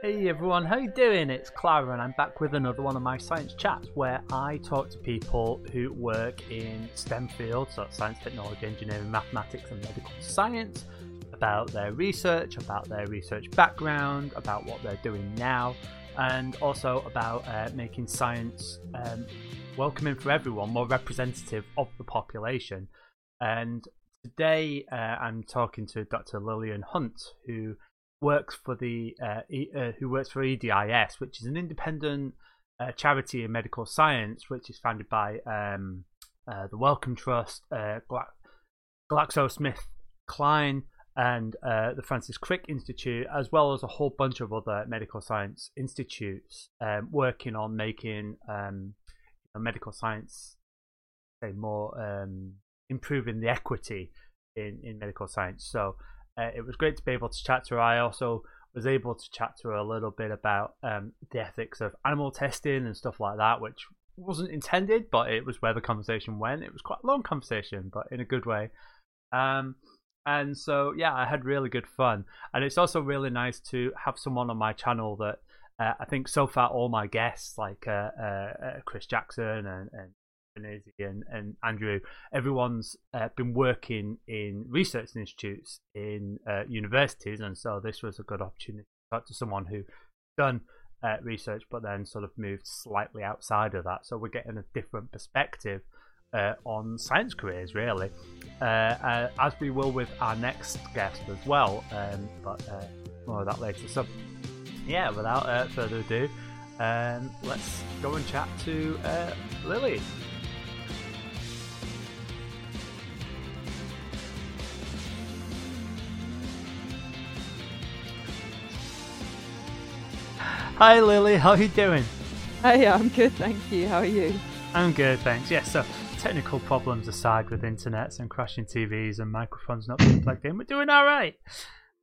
Hey everyone, how you doing? It's Clara and I'm back with another one of my science chats where I talk to people who work in STEM fields, so science, technology, engineering, mathematics and medical science, about their research, about their research background, about what they're doing now, and also about uh, making science um, welcoming for everyone, more representative of the population. And today uh, I'm talking to Dr. Lillian Hunt, who works for the uh, e- uh, who works for EDIS, which is an independent uh, charity in medical science, which is founded by um, uh, the Wellcome Trust, uh, Gla- GlaxoSmithKline, and uh, the Francis Crick Institute, as well as a whole bunch of other medical science institutes um, working on making um, medical science say more um, improving the equity in, in medical science. So uh, it was great to be able to chat to her. I also was able to chat to her a little bit about um, the ethics of animal testing and stuff like that, which wasn't intended, but it was where the conversation went. It was quite a long conversation, but in a good way. Um, and so, yeah, I had really good fun. And it's also really nice to have someone on my channel that uh, I think so far all my guests, like uh, uh, uh Chris Jackson and, and and, and Andrew, everyone's uh, been working in research institutes in uh, universities, and so this was a good opportunity to talk to someone who done uh, research, but then sort of moved slightly outside of that. So we're getting a different perspective uh, on science careers, really, uh, uh, as we will with our next guest as well. Um, but more of that later. So yeah, without further ado. Um, let's go and chat to Lily. Hi Lily, how are you doing? Hey, I'm good, thank you. How are you? I'm good, thanks. Yes, so technical problems aside with internets and crashing TVs and microphones not being plugged in, we're doing all right. I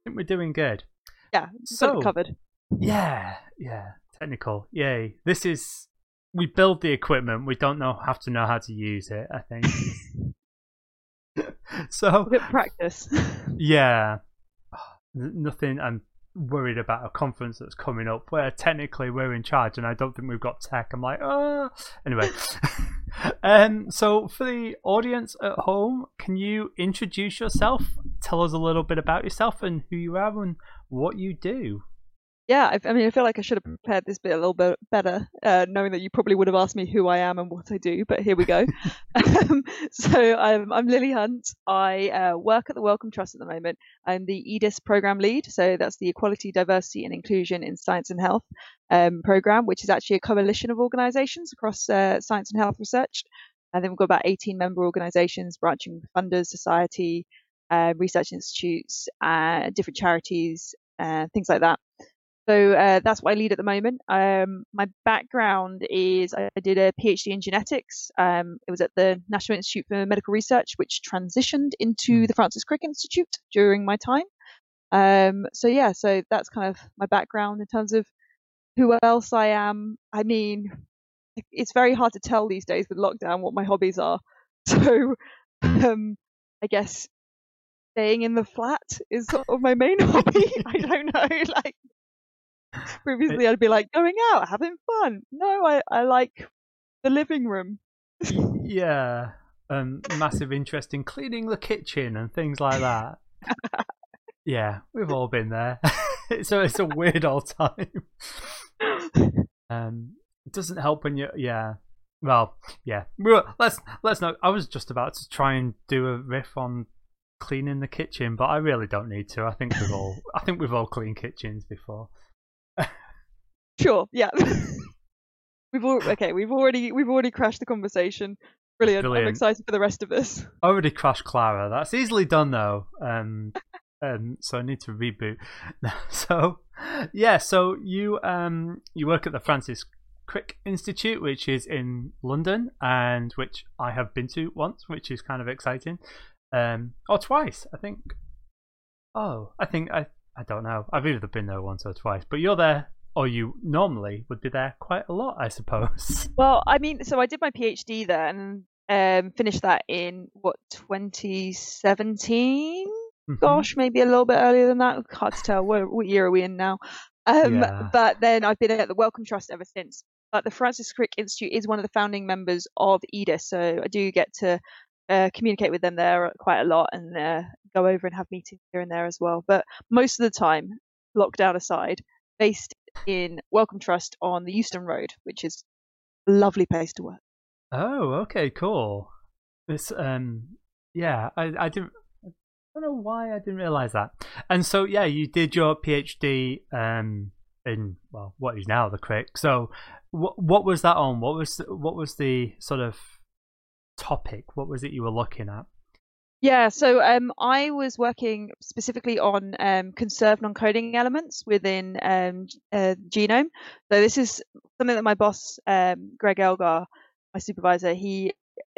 think we're doing good. Yeah, so covered. Yeah, yeah, technical. Yay! This is we build the equipment. We don't know have to know how to use it. I think. so practice. yeah, oh, nothing. I'm worried about a conference that's coming up where technically we're in charge and I don't think we've got tech. I'm like, oh. Anyway, um, so for the audience at home, can you introduce yourself? Tell us a little bit about yourself and who you are and what you do yeah, I, I, mean, I feel like I should have prepared this bit a little bit better, uh, knowing that you probably would have asked me who I am and what I do. But here we go. um, so I'm, I'm Lily Hunt. I uh, work at the Wellcome Trust at the moment. I'm the EDIS program lead, so that's the Equality, Diversity, and Inclusion in Science and Health um, program, which is actually a coalition of organisations across uh, science and health research. And then we've got about 18 member organisations branching funders, society, uh, research institutes, uh, different charities, uh, things like that. So uh, that's what I lead at the moment. Um, my background is I did a PhD in genetics. Um, it was at the National Institute for Medical Research, which transitioned into hmm. the Francis Crick Institute during my time. Um, so yeah, so that's kind of my background in terms of who else I am. I mean, it's very hard to tell these days with lockdown what my hobbies are. So um, I guess staying in the flat is sort of my main hobby. I don't know, like Previously, I'd be like going out, having fun. No, I, I like the living room. yeah, um, massive interest in cleaning the kitchen and things like that. yeah, we've all been there. it's a it's a weird old time. Um, it doesn't help when you yeah. Well, yeah. Let's let's not. I was just about to try and do a riff on cleaning the kitchen, but I really don't need to. I think we've all I think we've all cleaned kitchens before. Sure. Yeah. we've all, okay. We've already we've already crashed the conversation. Brilliant. Brilliant. I'm excited for the rest of this. Already crashed Clara. That's easily done though. Um, um, so I need to reboot. so, yeah. So you um you work at the Francis Crick Institute, which is in London, and which I have been to once, which is kind of exciting. Um, or twice, I think. Oh, I think I I don't know. I've either been there once or twice, but you're there or you normally would be there quite a lot, I suppose. Well, I mean, so I did my PhD there and um, finished that in what 2017. Mm-hmm. Gosh, maybe a little bit earlier than that. Hard to tell. What, what year are we in now? Um, Yeah. But then I've been at the Wellcome Trust ever since. But the Francis Crick Institute is one of the founding members of EDIS, so I do get to uh, communicate with them there quite a lot and uh, go over and have meetings here and there as well. But most of the time, lockdown aside, based in Wellcome Trust on the Euston Road, which is a lovely place to work. Oh, okay, cool. This, um, yeah, I, I didn't, I don't know why I didn't realize that. And so, yeah, you did your PhD, um, in well, what is now the Crick. So, what what was that on? What was what was the sort of topic? What was it you were looking at? Yeah, so um, I was working specifically on um, conserved non-coding elements within um, uh, genome. So this is something that my boss, um, Greg Elgar, my supervisor, he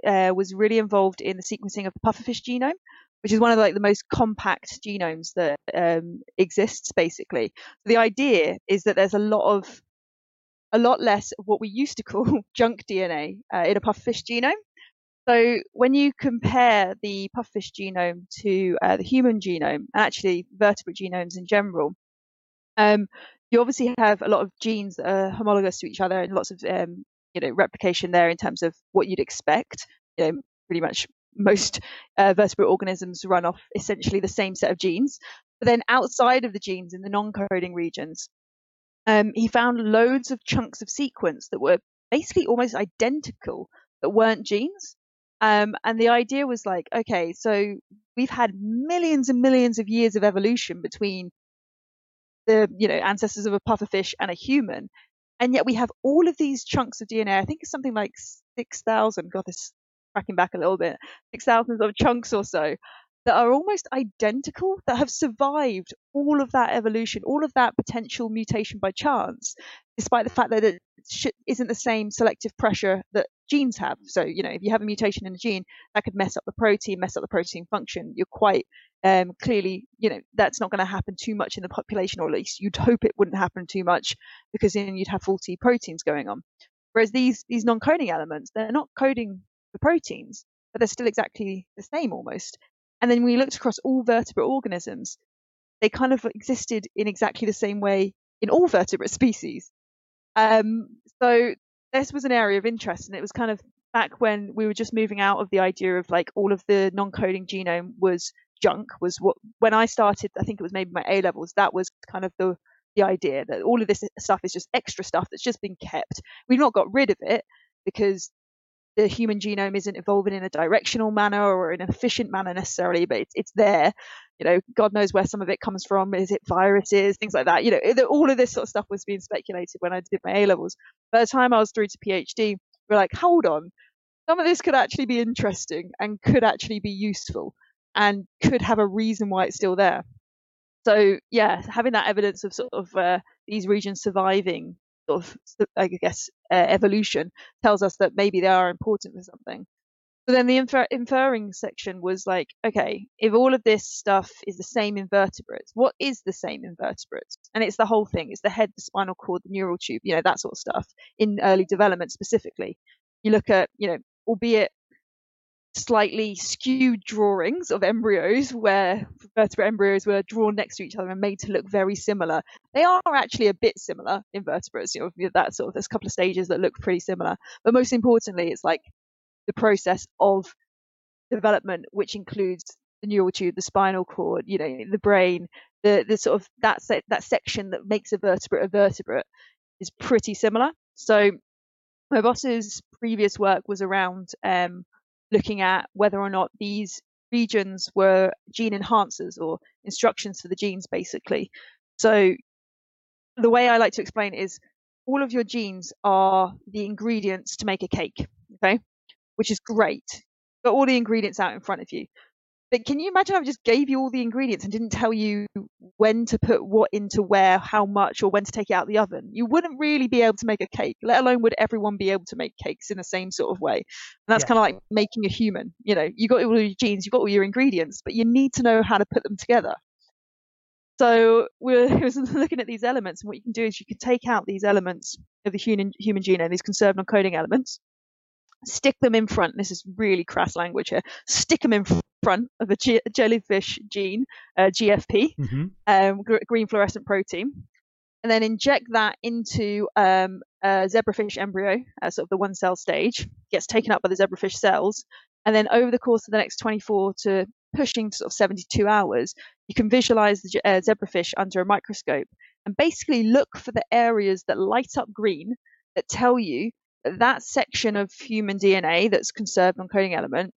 uh, was really involved in the sequencing of the pufferfish genome, which is one of like the most compact genomes that um, exists. Basically, the idea is that there's a lot of a lot less of what we used to call junk DNA uh, in a pufferfish genome. So when you compare the pufferfish genome to uh, the human genome, actually vertebrate genomes in general, um, you obviously have a lot of genes that are homologous to each other and lots of um, you know replication there in terms of what you'd expect. You know, pretty much most uh, vertebrate organisms run off essentially the same set of genes. But then outside of the genes in the non-coding regions, um, he found loads of chunks of sequence that were basically almost identical that weren't genes. Um, and the idea was like, okay, so we've had millions and millions of years of evolution between the, you know, ancestors of a pufferfish and a human. And yet we have all of these chunks of DNA. I think it's something like 6,000. God, this tracking back a little bit. 6,000 of chunks or so that are almost identical that have survived all of that evolution, all of that potential mutation by chance, despite the fact that it isn't the same selective pressure that genes have. So, you know, if you have a mutation in a gene, that could mess up the protein, mess up the protein function. You're quite um, clearly, you know, that's not going to happen too much in the population, or at least you'd hope it wouldn't happen too much because then you'd have faulty proteins going on. Whereas these these non-coding elements, they're not coding the proteins, but they're still exactly the same almost. And then we looked across all vertebrate organisms, they kind of existed in exactly the same way in all vertebrate species. Um, so this was an area of interest, and it was kind of back when we were just moving out of the idea of like all of the non-coding genome was junk. Was what when I started, I think it was maybe my A levels. That was kind of the the idea that all of this stuff is just extra stuff that's just been kept. We've not got rid of it because the human genome isn't evolving in a directional manner or in an efficient manner necessarily, but it's, it's there. You know, God knows where some of it comes from. Is it viruses, things like that? You know, all of this sort of stuff was being speculated when I did my A levels. By the time I was through to PhD, we're like, hold on, some of this could actually be interesting and could actually be useful and could have a reason why it's still there. So yeah, having that evidence of sort of uh, these regions surviving sort of, I guess, uh, evolution tells us that maybe they are important for something. But then the infer- inferring section was like, okay, if all of this stuff is the same invertebrates, what is the same invertebrates? And it's the whole thing. It's the head, the spinal cord, the neural tube, you know, that sort of stuff in early development specifically. You look at, you know, albeit slightly skewed drawings of embryos where vertebrate embryos were drawn next to each other and made to look very similar. They are actually a bit similar invertebrates, you know, that sort of there's a couple of stages that look pretty similar. But most importantly, it's like the process of development, which includes the neural tube, the spinal cord, you know, the brain, the the sort of that se- that section that makes a vertebrate a vertebrate is pretty similar. So my boss's previous work was around um, looking at whether or not these regions were gene enhancers or instructions for the genes, basically. So the way I like to explain it is all of your genes are the ingredients to make a cake, okay? Which is great. Got all the ingredients out in front of you. But can you imagine I just gave you all the ingredients and didn't tell you when to put what into where, how much, or when to take it out of the oven? You wouldn't really be able to make a cake, let alone would everyone be able to make cakes in the same sort of way. And that's Yeah. kind of like making a human. You know, you got all your genes, you got all your ingredients, but you need to know how to put them together. So we're looking at these elements, and what you can do is you can take out these elements of the human human genome, these conserved non-coding elements, stick them in front. This is really crass language here. Stick them in front of a ge- jellyfish gene, uh, GFP, Mm-hmm. um, gr- green fluorescent protein, and then inject that into um, a zebrafish embryo at sort of the one cell stage, gets taken up by the zebrafish cells, and then over the course of the next 24 to pushing to sort of 72 hours, you can visualize the uh, zebrafish under a microscope and basically look for the areas that light up green that tell you that that section of human DNA that's conserved non-coding element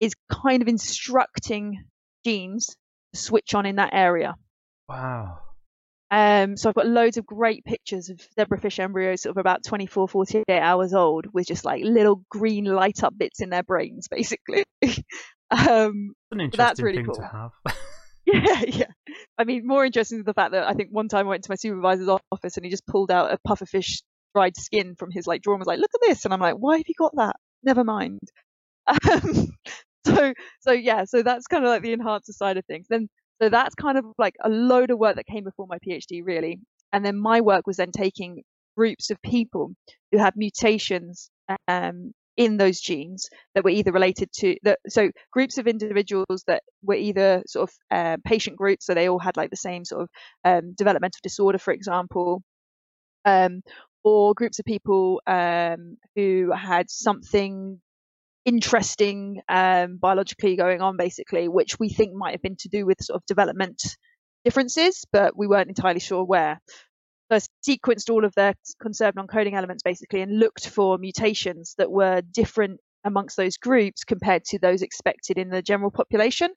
is kind of instructing genes to switch on in that area. Wow. Um, so I've got loads of great pictures of zebrafish embryos, sort of about 24, 48 hours old, with just like little green light up bits in their brains, basically. um, An interesting that's really thing cool. to have. yeah, yeah. I mean, more interesting is the fact that I think one time I went to my supervisor's office and he just pulled out a pufferfish dried skin from his like drawer and was like, "Look at this," and I'm like, "Why have you got that? Never mind." Um, so, so yeah, so that's kind of like the enhancer side of things. Then, so that's kind of like a load of work that came before my PhD, really. And then my work was then taking groups of people who had mutations um, in those genes that were either related to that so groups of individuals that were either sort of uh, patient groups so they all had like the same sort of um, developmental disorder for example um, or groups of people um, who had something interesting um, biologically going on basically which we think might have been to do with sort of development differences but we weren't entirely sure where so I sequenced all of their conserved non-coding elements basically and looked for mutations that were different amongst those groups compared to those expected in the general population.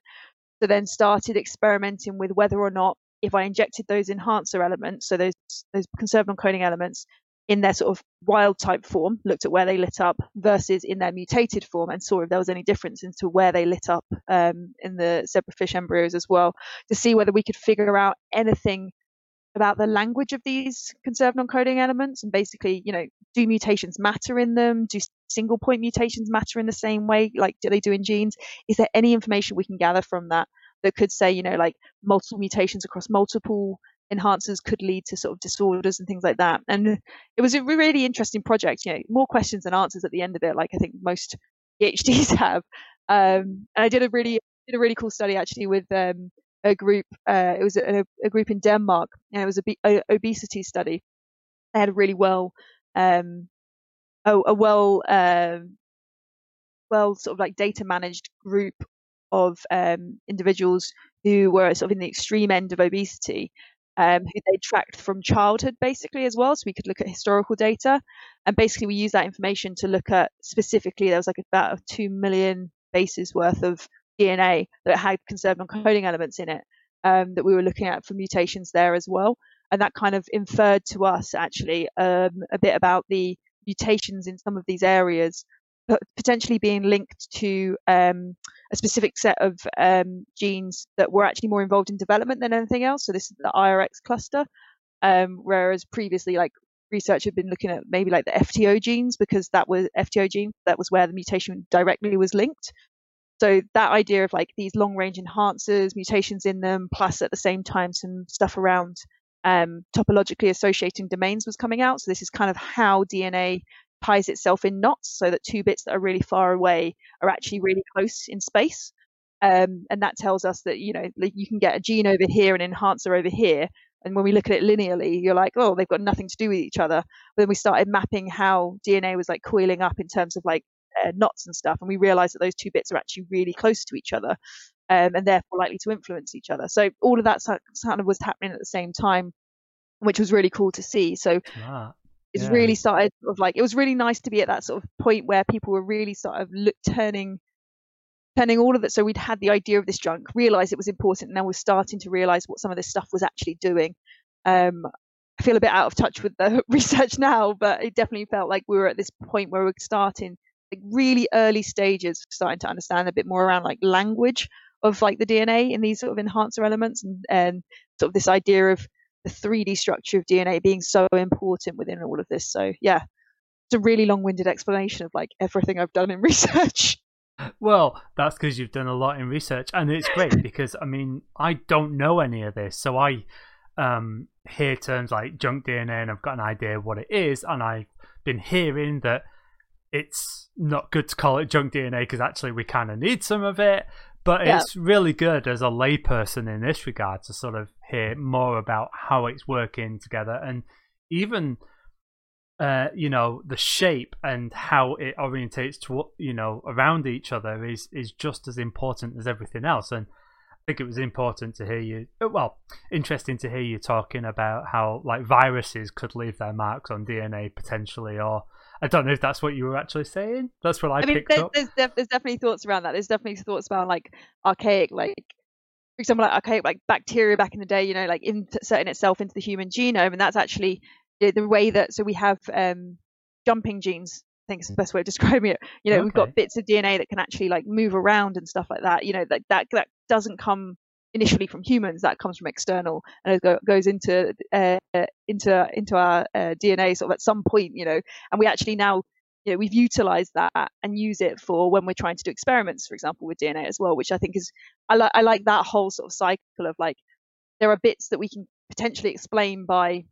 So then started experimenting with whether or not if I injected those enhancer elements, so those those conserved non-coding elements in their sort of wild type form, looked at where they lit up versus in their mutated form and saw if there was any difference into where they lit up um, in the zebrafish embryos as well to see whether we could figure out anything about the language of these conserved non-coding elements. And basically you know do mutations matter in them? Do single point mutations matter in the same way? Like do they do in genes? Is there any information we can gather from that that could say you know like multiple mutations across multiple enhancers could lead to sort of disorders and things like that and it was a really interesting project you know more questions than answers at the end of it like i think most phds have um, and i did a really did a really cool study actually with um, a group. Uh, it was a, a, group in Denmark, and it was a, a obesity study. They had a really well, um, a, well, um, well sort of like data managed group of um, individuals who were sort of in the extreme end of obesity, um, who they tracked from childhood basically as well. So we could look at historical data, and basically we used that information to look at specifically there was like about two million bases worth of DNA that had conserved non-coding elements in it um, that we were looking at for mutations there as well. And that kind of inferred to us actually um, a bit about the mutations in some of these areas potentially being linked to um, a specific set of um, genes that were actually more involved in development than anything else. So this is the IRX cluster, um, whereas previously, like research had been looking at maybe like the FTO genes because that was FTO gene that was where the mutation directly was linked. So that idea of like these long range enhancers, mutations in them, plus at the same time some stuff around um, topologically associating domains was coming out. So this is kind of how DNA ties itself in knots, so that two bits that are really far away are actually really close in space. Um, and that tells us that you know you can get a gene over here and enhancer over here. And when we look at it linearly, you're like, oh, they've got nothing to do with each other. But then we started mapping how DNA was like coiling up in terms of like uh, knots and stuff, and we realised that those two bits are actually really close to each other, um, and therefore likely to influence each other. So all of that kind of was happening at the same time, which was really cool to see. So it's yeah. really started sort of like it was really nice to be at that sort of point where people were really sort of look, turning turning all of it so we'd had the idea of this junk realized it was important and now we're starting to realize what some of this stuff was actually doing um, i feel a bit out of touch with the research now but it definitely felt like we were at this point where we're starting like really early stages starting to understand a bit more around like language of like the dna in these sort of enhancer elements and, and sort of this idea of the 3D structure of DNA being so important within all of this. So yeah, it's a really long-winded explanation of like everything I've done in research. Well, that's because you've done a lot in research, and it's great because I mean I don't know any of this, so I um, hear terms like junk DNA, and I've got an idea of what it is, and I've been hearing that it's not good to call it junk DNA because actually we kind of need some of it. But Yeah. it's really good as a layperson in this regard to sort of hear more about how it's working together and even uh, you know the shape and how it orientates to you know around each other is is just as important as everything else and I think it was important to hear you well interesting to hear you talking about how like viruses could leave their marks on DNA potentially or I don't know if that's what you were actually saying that's what I, I mean, picked there's, up there's, def- there's definitely thoughts around that. There's definitely thoughts about like archaic, like for example, like archaic, like bacteria back in the day, you know, like inserting itself into the human genome, and that's actually the, the way that so we have um, jumping genes. I think is the best way of describing it. You know, Okay. we've got bits of DNA that can actually like move around and stuff like that. You know, that that that doesn't come initially from humans. That comes from external, and it go, goes into uh, into into our uh, DNA sort of at some point. You know, and we actually now you know we've utilized that and use it for when we're trying to do experiments for example with dna as well which i think is i like i like that whole sort of cycle of like there are bits that we can potentially explain by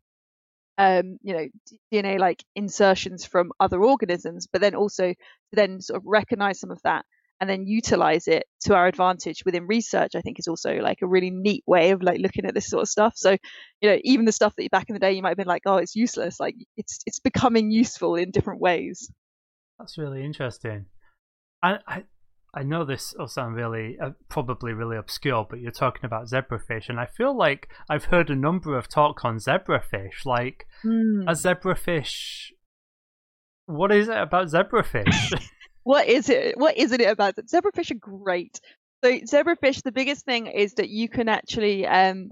um you know dna like insertions from other organisms but then also to then sort of recognize some of that and then utilize it to our advantage within research i think is also like a really neat way of like looking at this sort of stuff so you know even the stuff that back in the day you might have been like oh it's useless like it's it's becoming useful in different ways That's really interesting. I I, I know this will sound really uh, probably really obscure, but you're talking about zebrafish, and I feel like I've heard a number of talk on zebrafish. Like Hmm. a zebrafish, what is it about zebrafish? what is it what isn't it about it zebrafish are great. So zebrafish the biggest thing is that you can actually um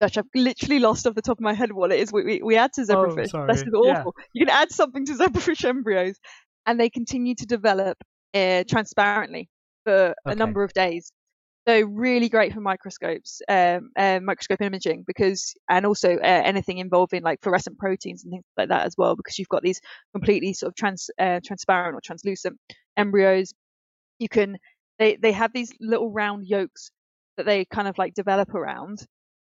gosh i've literally lost off the top of my head what it is. We, we, we add to zebrafish Oh, sorry. that's just Yeah. awful. You can add something to zebrafish embryos and they continue to develop uh, transparently for a number of days so really great for microscopes um, uh, microscope imaging because and also uh, anything involving like fluorescent proteins and things like that as well because you've got these completely sort of trans uh, transparent or translucent embryos you can they they have these little round yolks that they kind of like develop around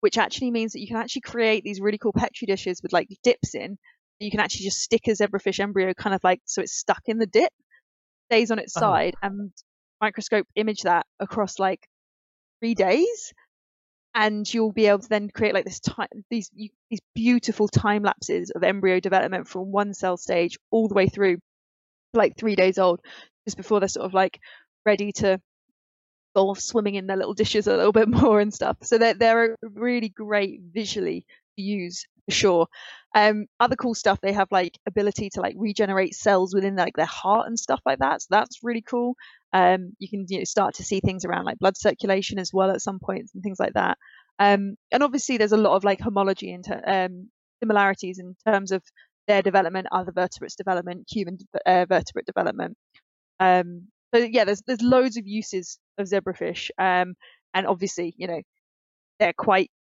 which actually means that you can actually create these really cool petri dishes with like dips in you can actually just stick a zebrafish embryo kind of like so it's stuck in the dip stays on its Oh. side and microscope image that across like three days and you'll be able to then create like this time these you, these beautiful time lapses of embryo development from one cell stage all the way through like three days old just before they're sort of like ready to go off swimming in their little dishes a little bit more and stuff. So they're, they're really great visually to use for sure. Um other cool stuff they have like ability to like regenerate cells within like their heart and stuff like that so that's really cool um, you can you know, start to see things around like blood circulation as well at some points and things like that. Um, and obviously, there's a lot of like homology and um, similarities in terms of their development, other vertebrates' development, human uh, vertebrate development. Um, so yeah, there's there's loads of uses of zebrafish, um, and obviously, you know, they're quite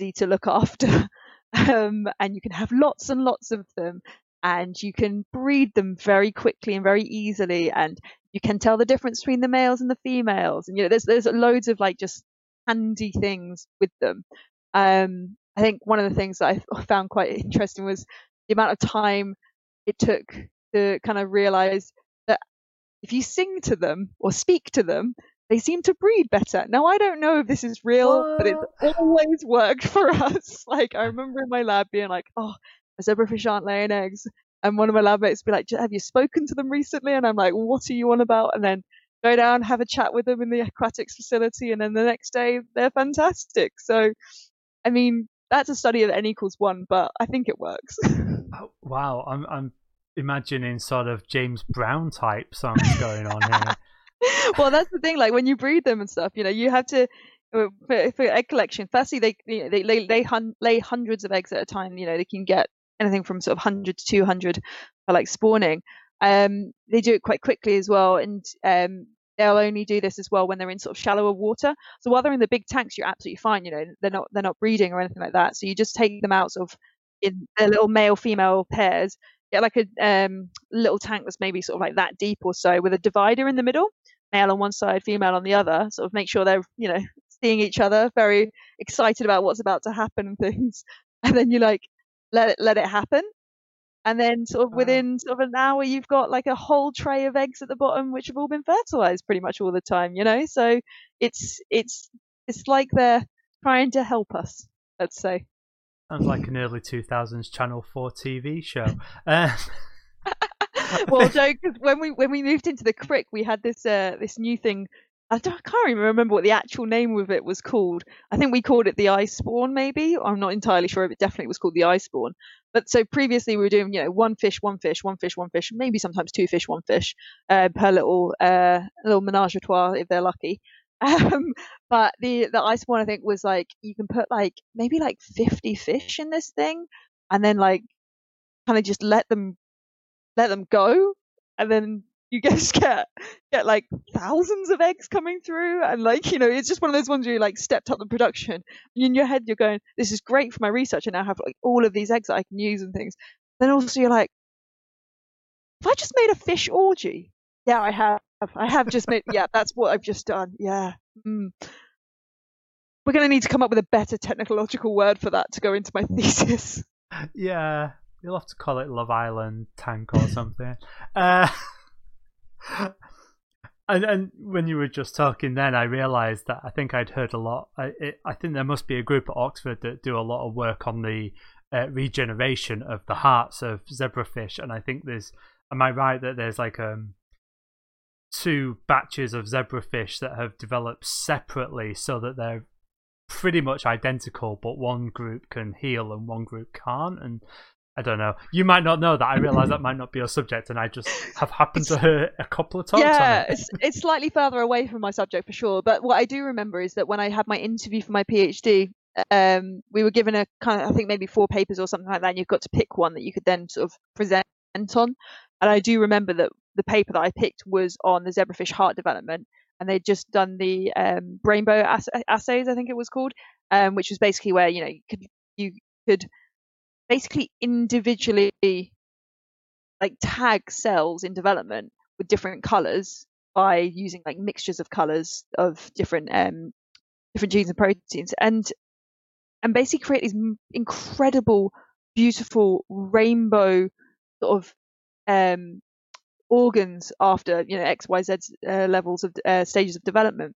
easy to look after, um, and you can have lots and lots of them, and you can breed them very quickly and very easily, and you can tell the difference between the males and the females and you know there's there's loads of like just handy things with them. Um i think one of the things that i found quite interesting was the amount of time it took to kind of realize that if you sing to them or speak to them they seem to breed better. Now i don't know if this is real but it's always worked for us. Like i remember in my lab being like oh the zebrafish aren't laying eggs and one of my lab mates would be like, "Have you spoken to them recently?" And I'm like, "What are you on about?" And then go down, have a chat with them in the aquatics facility, and then the next day they're fantastic. So, I mean, that's a study of n equals one, but I think it works. Oh, wow, I'm I'm imagining sort of James Brown type songs going on here. well, that's the thing. Like when you breed them and stuff, you know, you have to uh, for, for egg collection. Firstly, they you know, they lay lay, hun- lay hundreds of eggs at a time. You know, they can get anything from sort of 100 to 200 for like spawning. Um, they do it quite quickly as well, and um, they'll only do this as well when they're in sort of shallower water. So while they're in the big tanks, you're absolutely fine. You know, they're not they're not breeding or anything like that. So you just take them out sort of in their little male female pairs. Get like a um, little tank that's maybe sort of like that deep or so, with a divider in the middle, male on one side, female on the other. Sort of make sure they're you know seeing each other, very excited about what's about to happen and things. And then you like let it let it happen and then sort of Wow. within sort of an hour you've got like a whole tray of eggs at the bottom which have all been fertilized pretty much all the time you know so it's it's it's like they're trying to help us. Let's say. Sounds like an early 2000s Channel 4 TV show. Uh, well, Joe, because when we when we moved into the crick, we had this uh, this new thing. I, don't, I can't even remember what the actual name of it was called. I think we called it the iSpawn, maybe. I'm not entirely sure but definitely it was called the iSpawn. But so previously we were doing, you know, one fish, one fish, one fish, one fish, maybe sometimes two fish, one fish uh, per little uh, little menage a trois if they're lucky. Um, but the the ice one I think was like you can put like maybe like 50 fish in this thing, and then like kind of just let them let them go, and then you just get get like thousands of eggs coming through, and like you know it's just one of those ones where you like stepped up the production. In your head you're going, this is great for my research, and I have like all of these eggs that I can use and things. Then also you're like, if I just made a fish orgy? Yeah, I have. I have just made. Yeah, that's what I've just done. Yeah. Mm. We're going to need to come up with a better technological word for that to go into my thesis. Yeah, you'll have to call it Love Island Tank or something. uh, and and when you were just talking, then I realised that I think I'd heard a lot. I it, I think there must be a group at Oxford that do a lot of work on the uh, regeneration of the hearts of zebrafish, and I think there's. Am I right that there's like um two batches of zebrafish that have developed separately so that they're pretty much identical, but one group can heal and one group can't. And I don't know. You might not know that. I realize that might not be your subject, and I just have happened to hear a couple of talks. Yeah, it. it's it's slightly further away from my subject for sure. But what I do remember is that when I had my interview for my PhD, um, we were given a kind of I think maybe four papers or something like that, and you've got to pick one that you could then sort of present on. And I do remember that the paper that I picked was on the zebrafish heart development, and they'd just done the um, rainbow ass- assays, I think it was called, um, which was basically where you know you could you could basically individually like tag cells in development with different colors by using like mixtures of colors of different um different genes and proteins. And and basically create these incredible beautiful rainbow sort of um organs after you know X, Y, Z uh, levels of uh, stages of development,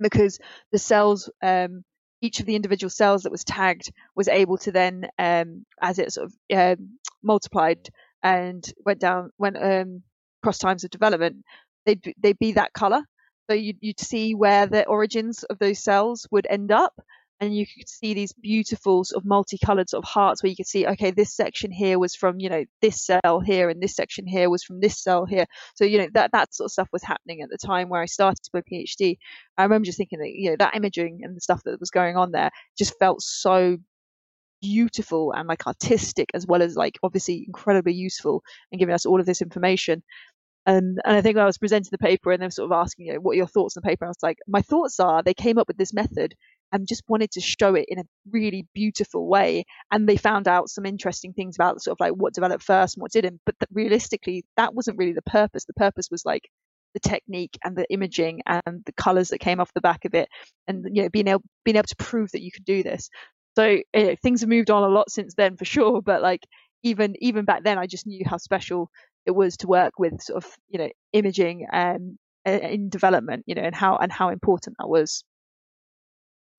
because the cells, um, each of the individual cells that was tagged was able to then, um, as it sort of um, multiplied and went down, went um, across times of development, they'd they'd be that color. So you'd, you'd see where the origins of those cells would end up, and you could see these beautiful sort of multicolored sort of hearts where you could see okay this section here was from you know this cell here and this section here was from this cell here so you know that that sort of stuff was happening at the time where i started my phd i remember just thinking that you know that imaging and the stuff that was going on there just felt so beautiful and like artistic as well as like obviously incredibly useful and giving us all of this information and and I think I was presenting the paper and they were sort of asking, you know, what are your thoughts on the paper? And I was like, my thoughts are they came up with this method and just wanted to show it in a really beautiful way. And they found out some interesting things about sort of like what developed first and what didn't. But realistically, that wasn't really the purpose. The purpose was like the technique and the imaging and the colors that came off the back of it, and you know being able being able to prove that you could do this. So uh, things have moved on a lot since then for sure. But like even even back then, I just knew how special it was to work with sort of you know imaging and um, in development, you know, and how and how important that was.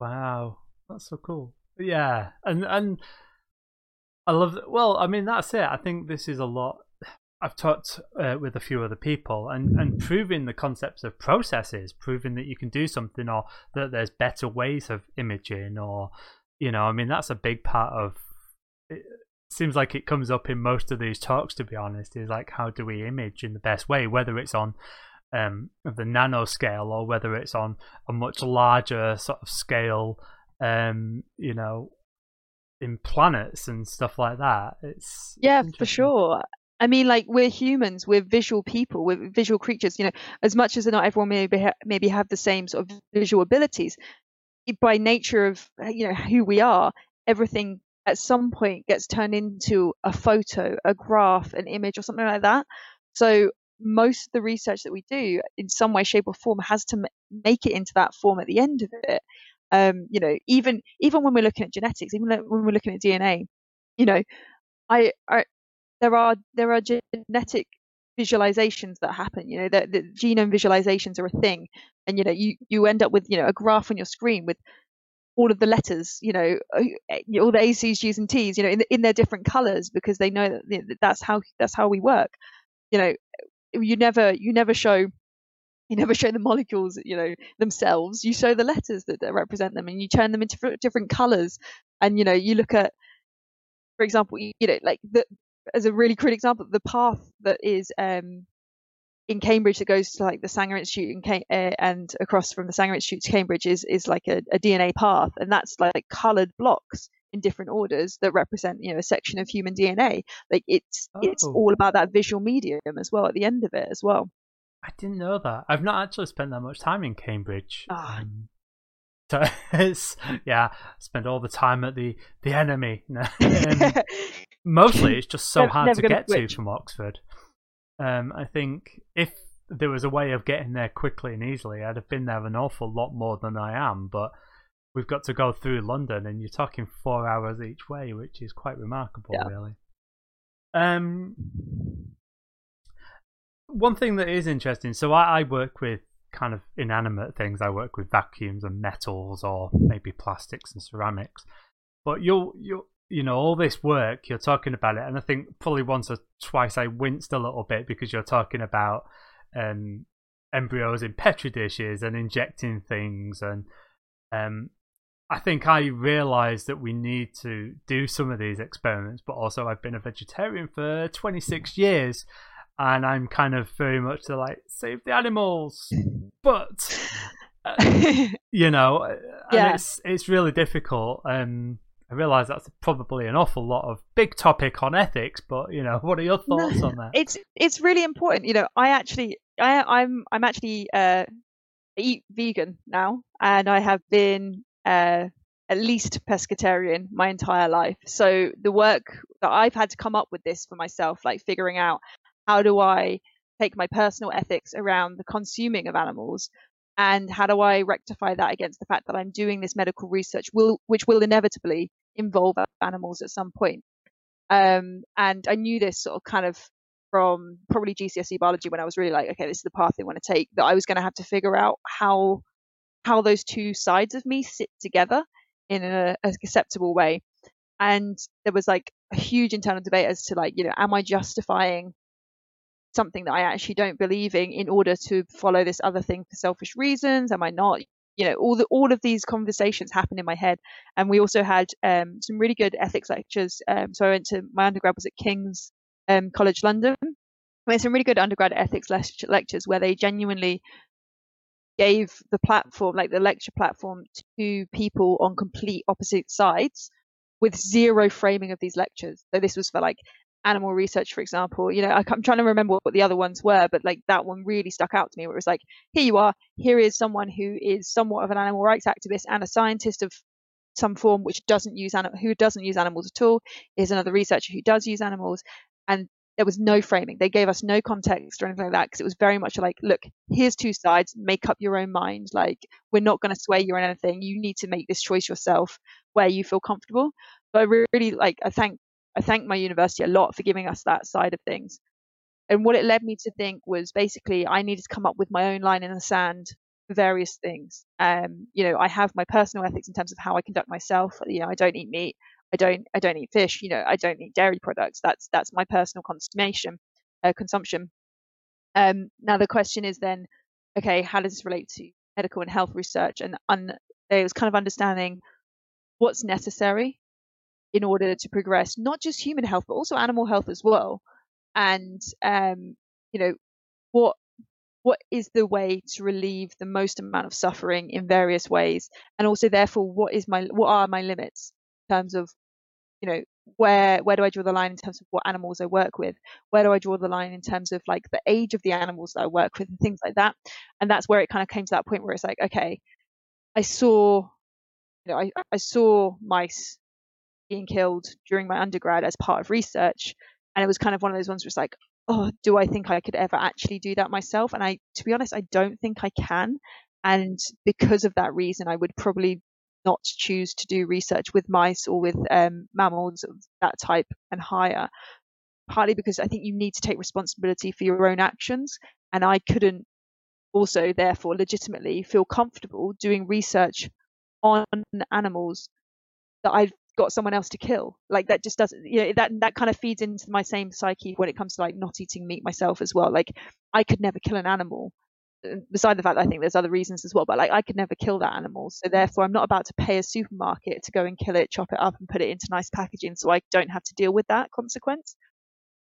Wow, that's so cool. Yeah, and and I love. Well, I mean, that's it. I think this is a lot. I've talked uh, with a few other people and, and proving the concepts of processes, proving that you can do something or that there's better ways of imaging or, you know, I mean, that's a big part of. It seems like it comes up in most of these talks, to be honest, is like how do we image in the best way, whether it's on um, the nanoscale or whether it's on a much larger sort of scale, um, you know, in planets and stuff like that. It's yeah, for sure. I mean, like we're humans, we're visual people, we're visual creatures. You know, as much as not everyone maybe ha- maybe have the same sort of visual abilities, by nature of you know who we are, everything at some point gets turned into a photo, a graph, an image, or something like that. So most of the research that we do in some way shape or form has to make it into that form at the end of it um, you know even even when we're looking at genetics even when we're looking at dna you know i, I there are there are genetic visualizations that happen you know the, the genome visualizations are a thing and you know you you end up with you know a graph on your screen with all of the letters, you know, uh, all the A's, G's, and T's, you know, in, in their different colours because they know that that's how that's how we work. You know, you never you never show you never show the molecules, you know, themselves. You show the letters that, that represent them, and you turn them into different colours. And you know, you look at, for example, you, you know, like the as a really crude example, the path that is um in Cambridge that goes to like the Sanger Institute and, uh, and across from the Sanger Institute to Cambridge is is like a, a DNA path, and that's like coloured blocks in different orders that represent you know a section of human DNA. Like it's oh. it's all about that visual medium as well at the end of it as well. I didn't know that. I've not actually spent that much time in Cambridge. Oh. Um, so it's yeah, spend all the time at the the enemy. um, mostly, it's just so never, hard never to get to from Oxford. Um, I think if there was a way of getting there quickly and easily, I'd have been there an awful lot more than I am. But we've got to go through London, and you're talking four hours each way, which is quite remarkable, yeah. really. Um, one thing that is interesting. So I, I work with kind of inanimate things. I work with vacuums and metals, or maybe plastics and ceramics. But you'll you you know all this work you're talking about it and i think probably once or twice i winced a little bit because you're talking about um, embryos in petri dishes and injecting things and um, i think i realized that we need to do some of these experiments but also i've been a vegetarian for 26 years and i'm kind of very much to like save the animals but uh, you know yeah. it's it's really difficult um I realise that's probably an awful lot of big topic on ethics, but you know, what are your thoughts no, on that? It's it's really important. You know, I actually I I'm I'm actually uh eat vegan now, and I have been uh at least pescatarian my entire life. So the work that I've had to come up with this for myself, like figuring out how do I take my personal ethics around the consuming of animals and how do I rectify that against the fact that I'm doing this medical research, will, which will inevitably involve animals at some point. Um, and I knew this sort of kind of from probably GCSE biology when I was really like, okay, this is the path they want to take. That I was going to have to figure out how how those two sides of me sit together in a, a acceptable way. And there was like a huge internal debate as to like, you know, am I justifying something that I actually don't believe in in order to follow this other thing for selfish reasons? Am I not? You know, all the all of these conversations happen in my head. And we also had um, some really good ethics lectures. Um, so I went to my undergrad was at King's um, College London. We had some really good undergrad ethics lectures where they genuinely gave the platform, like the lecture platform, to people on complete opposite sides with zero framing of these lectures. So this was for like animal research, for example, you know, I, am trying to remember what the other ones were, but like that one really stuck out to me where it was like, here you are, here is someone who is somewhat of an animal rights activist and a scientist of some form which doesn't use anim- who doesn't use animals at all is another researcher who does use animals and there was no framing they gave us no context or anything like that because it was very much like look here's two sides make up your own mind like we're not going to sway you on anything you need to make this choice yourself where you feel comfortable but i really like i thank I thank my university a lot for giving us that side of things. And what it led me to think was basically I needed to come up with my own line in the sand for various things. Um, you know, I have my personal ethics in terms of how I conduct myself. You know, I don't eat meat. I don't. I don't eat fish. You know, I don't eat dairy products. That's that's my personal consumption. Uh, consumption. Um, now the question is then, okay, how does this relate to medical and health research? And un- it was kind of understanding what's necessary in order to progress not just human health but also animal health as well and um, you know what what is the way to relieve the most amount of suffering in various ways and also therefore what is my what are my limits in terms of you know where where do I draw the line in terms of what animals I work with where do I draw the line in terms of like the age of the animals that I work with and things like that and that's where it kind of came to that point where it's like okay I saw you know I, I saw mice being killed during my undergrad as part of research. And it was kind of one of those ones where it's like, oh, do I think I could ever actually do that myself? And I, to be honest, I don't think I can. And because of that reason, I would probably not choose to do research with mice or with um, mammals of that type and higher. Partly because I think you need to take responsibility for your own actions. And I couldn't also, therefore, legitimately feel comfortable doing research on animals that I've got someone else to kill. Like that just doesn't, you know, that that kind of feeds into my same psyche when it comes to like not eating meat myself as well. Like I could never kill an animal. Beside the fact that I think there's other reasons as well, but like I could never kill that animal. So therefore, I'm not about to pay a supermarket to go and kill it, chop it up, and put it into nice packaging, so I don't have to deal with that consequence.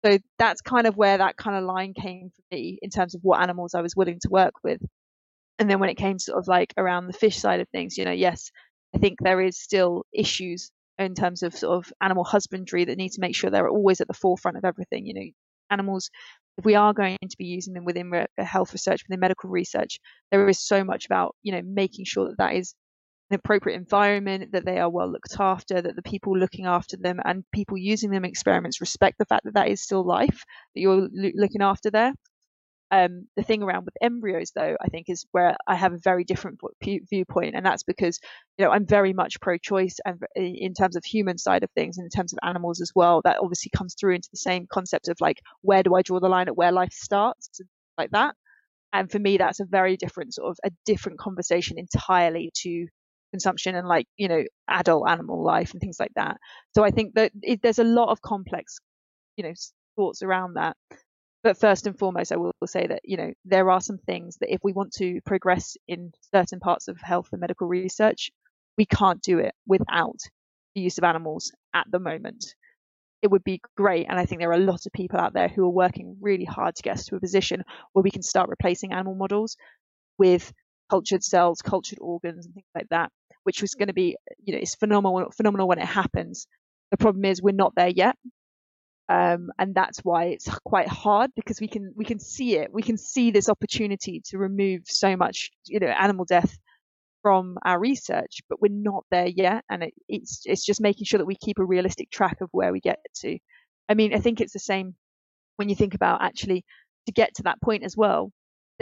So that's kind of where that kind of line came for me in terms of what animals I was willing to work with. And then when it came sort of like around the fish side of things, you know, yes, I think there is still issues in terms of sort of animal husbandry that need to make sure they're always at the forefront of everything. You know, animals, if we are going to be using them within re- uh, health research, within medical research, there is so much about, you know, making sure that that is an appropriate environment, that they are well looked after, that the people looking after them and people using them in experiments respect the fact that that is still life that you're lo- looking after there. Um, the thing around with embryos, though, I think is where I have a very different viewpoint, and that's because you know I'm very much pro-choice, and in terms of human side of things, and in terms of animals as well, that obviously comes through into the same concept of like where do I draw the line at where life starts, like that. And for me, that's a very different sort of a different conversation entirely to consumption and like you know adult animal life and things like that. So I think that it, there's a lot of complex, you know, thoughts around that but first and foremost, I will say that you know there are some things that if we want to progress in certain parts of health and medical research, we can't do it without the use of animals at the moment. It would be great, and I think there are a lot of people out there who are working really hard to get us to a position where we can start replacing animal models with cultured cells, cultured organs, and things like that, which was going to be, you know, it's phenomenal, phenomenal when it happens. The problem is we're not there yet, um, and that's why it's quite hard because we can we can see it. We can see this opportunity to remove so much you know animal death from our research but we're not there yet. And it, it's it's just making sure that we keep a realistic track of where we get to. I mean i think it's the same when you think about actually to get to that point as well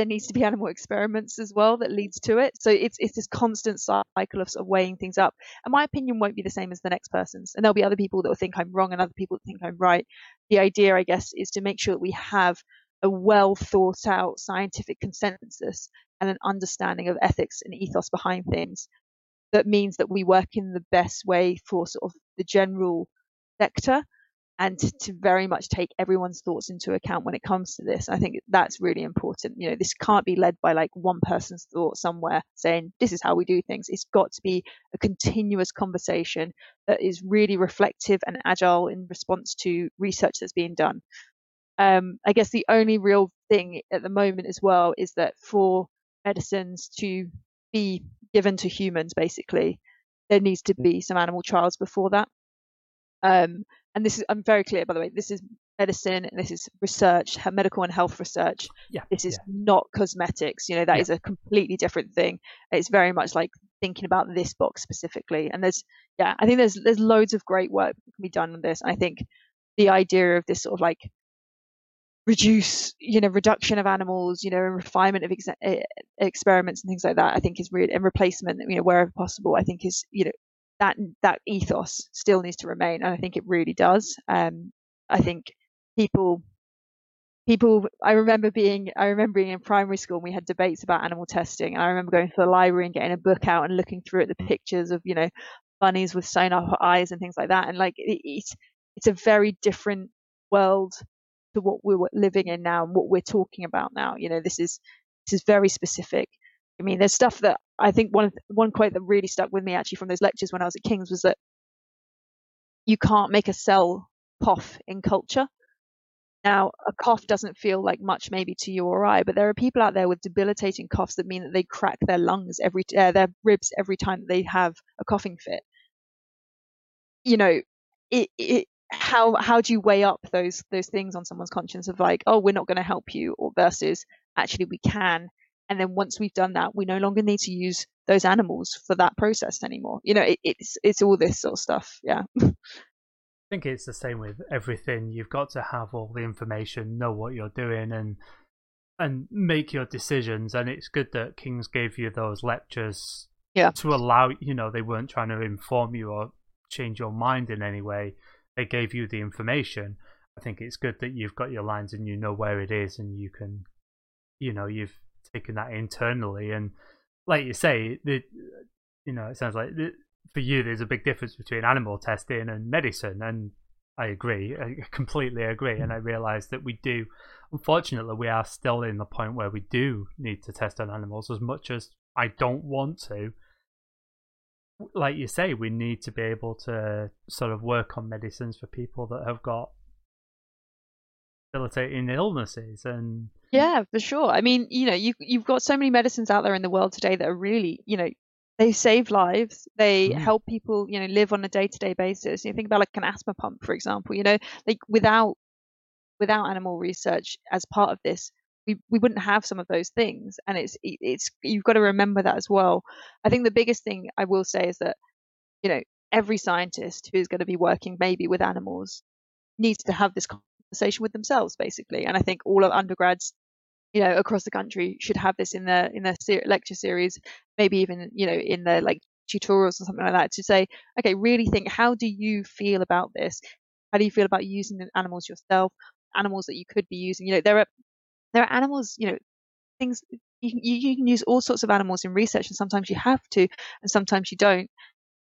there needs to be animal experiments as well that leads to it. So it's it's this constant cycle of sort of weighing things up. And my opinion won't be the same as the next person's. And there'll be other people that will think I'm wrong and other people that think I'm right. The idea, I guess, is to make sure that we have a well thought out scientific consensus and an understanding of ethics and ethos behind things that means that we work in the best way for sort of the general sector and to, very much take everyone's thoughts into account when it comes to this. I think that's really important. You know, this can't be led by like one person's thought somewhere saying this is how we do things. It's got to be a continuous conversation that is really reflective and agile in response to research that's being done. Um, I guess the only real thing at the moment as well is that for medicines to be given to humans, basically, there needs to be some animal trials before that. Um, and this is I'm very clear by the way this is medicine and this is research medical and health research yeah this is yeah. not cosmetics you know that yeah. is a completely different thing it's very much like thinking about this box specifically and there's yeah i think there's there's loads of great work that can be done on this and i think the idea of this sort of like reduce you know reduction of animals you know and refinement of ex- experiments and things like that i think is really and replacement you know wherever possible i think is you know that that ethos still needs to remain, and I think it really does. Um, I think people people I remember being I remember being in primary school and we had debates about animal testing and I remember going to the library and getting a book out and looking through at the pictures of you know bunnies with sewn up eyes and things like that and like it, it's it's a very different world to what we're living in now and what we're talking about now. You know this is this is very specific I mean, there's stuff that I think one one quote that really stuck with me actually from those lectures when I was at King's was that you can't make a cell cough in culture. Now, a cough doesn't feel like much maybe to you or I, but there are people out there with debilitating coughs that mean that they crack their lungs every uh, their ribs every time they have a coughing fit. You know, it, it how how do you weigh up those those things on someone's conscience of like, oh, we're not going to help you, or versus actually we can, and then once we've done that, we no longer need to use those animals for that process anymore. You know, it, it's it's all this sort of stuff. Yeah. I think it's the same with everything. You've got to have all the information, know what you're doing, and and make your decisions. And it's good that King's gave you those lectures yeah. to allow you know they weren't trying to inform you or change your mind in any way. They gave you the information. I think it's good that you've got your lines and you know where it is, and you can, you know, you've taking that internally. And like you say, the you know, it sounds like for you there's a big difference between animal testing and medicine, and I agree, I completely agree, and I mm. realise that we do. Unfortunately, we are still in the point where we do need to test on animals as much as I don't want to. Like you say, we need to be able to sort of work on medicines for people that have got debilitating illnesses and yeah for sure. I mean you know you you've got so many medicines out there in the world today that are really you know they save lives. They mm. help people you know live on a day-to-day basis. You think about like an asthma pump for example you know like without without animal research as part of this we, we wouldn't have some of those things. And it's it's you've got to remember that as well. I think the biggest thing i will say is that you know every scientist who's going to be working maybe with animals needs to have this conversation with themselves, basically. And I think all of undergrads, you know, across the country should have this in their in their lecture series, maybe even you know in their like tutorials or something like that, to say, okay, really think, how do you feel about this? How do you feel about using the animals yourself? Animals that you could be using, you know, there are there are animals, you know, things you, you, you can use all sorts of animals in research, and sometimes you have to, and sometimes you don't.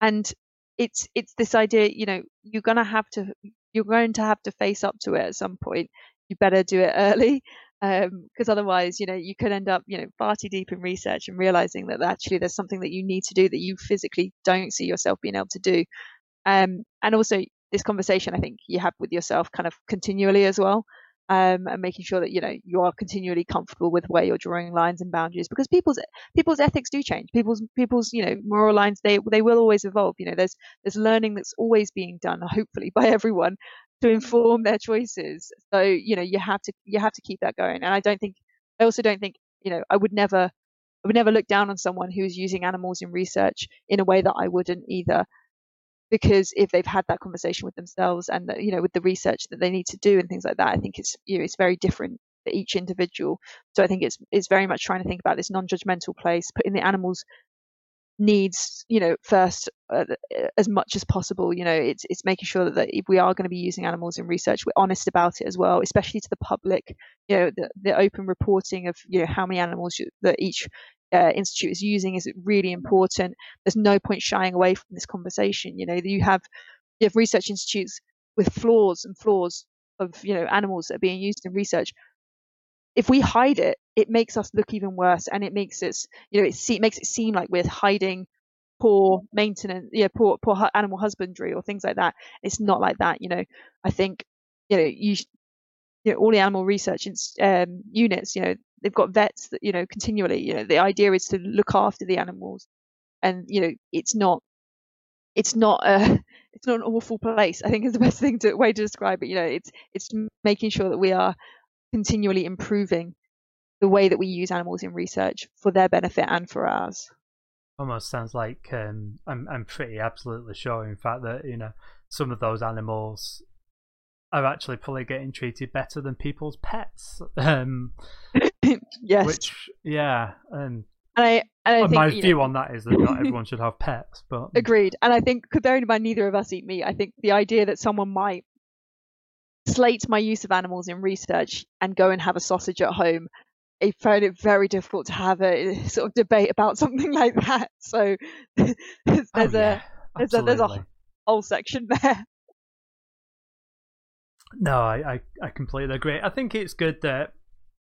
And it's it's this idea, you know, you're gonna have to you're going to have to face up to it at some point. You better do it early because um, otherwise, you know, you could end up, you know, far too deep in research and realizing that actually there's something that you need to do that you physically don't see yourself being able to do. Um, and also, this conversation I think you have with yourself kind of continually as well um, and making sure that you know you are continually comfortable with where you're drawing lines and boundaries because people's people's ethics do change. People's people's you know moral lines they they will always evolve. You know there's there's learning that's always being done hopefully by everyone to inform their choices. So you know you have to you have to keep that going. And I don't think I also don't think you know I would never I would never look down on someone who is using animals in research in a way that I wouldn't either because if they've had that conversation with themselves and you know with the research that they need to do and things like that i think it's you know it's very different for each individual. So i think it's it's very much trying to think about this non-judgmental place putting the animals needs you know first uh, as much as possible. You know it's it's making sure that, that if we are going to be using animals in research we're honest about it as well especially to the public. You know the, the open reporting of you know how many animals you, that each uh, institute is using is it really important. There's no point shying away from this conversation. You know, you have you have research institutes with flaws and flaws of you know animals that are being used in research. If we hide it, it makes us look even worse, and it makes us you know it, it makes it seem like we're hiding poor maintenance, yeah, poor poor animal husbandry or things like that. It's not like that. You know, I think you know you you know, all the animal research um, units, you know, they've got vets that, you know, continually, you know, the idea is to look after the animals and, you know, it's not, it's not a, it's not an awful place. I think is the best thing to way to describe it. You know, it's, it's making sure that we are continually improving the way that we use animals in research for their benefit and for ours. Almost sounds like um, I'm I'm pretty absolutely sure, in fact, that you know some of those animals are actually probably getting treated better than people's pets. Um, yes. Which, yeah, and I, and I think, my view know, on that is that not everyone should have pets. But agreed. And I think, bearing in mind neither of us eat meat, I think the idea that someone might slate my use of animals in research and go and have a sausage at home I found it very difficult to have a sort of debate about something like that. So there's, oh, yeah. a there's a there's a whole section there. No, I, I, I completely agree. I think it's good that,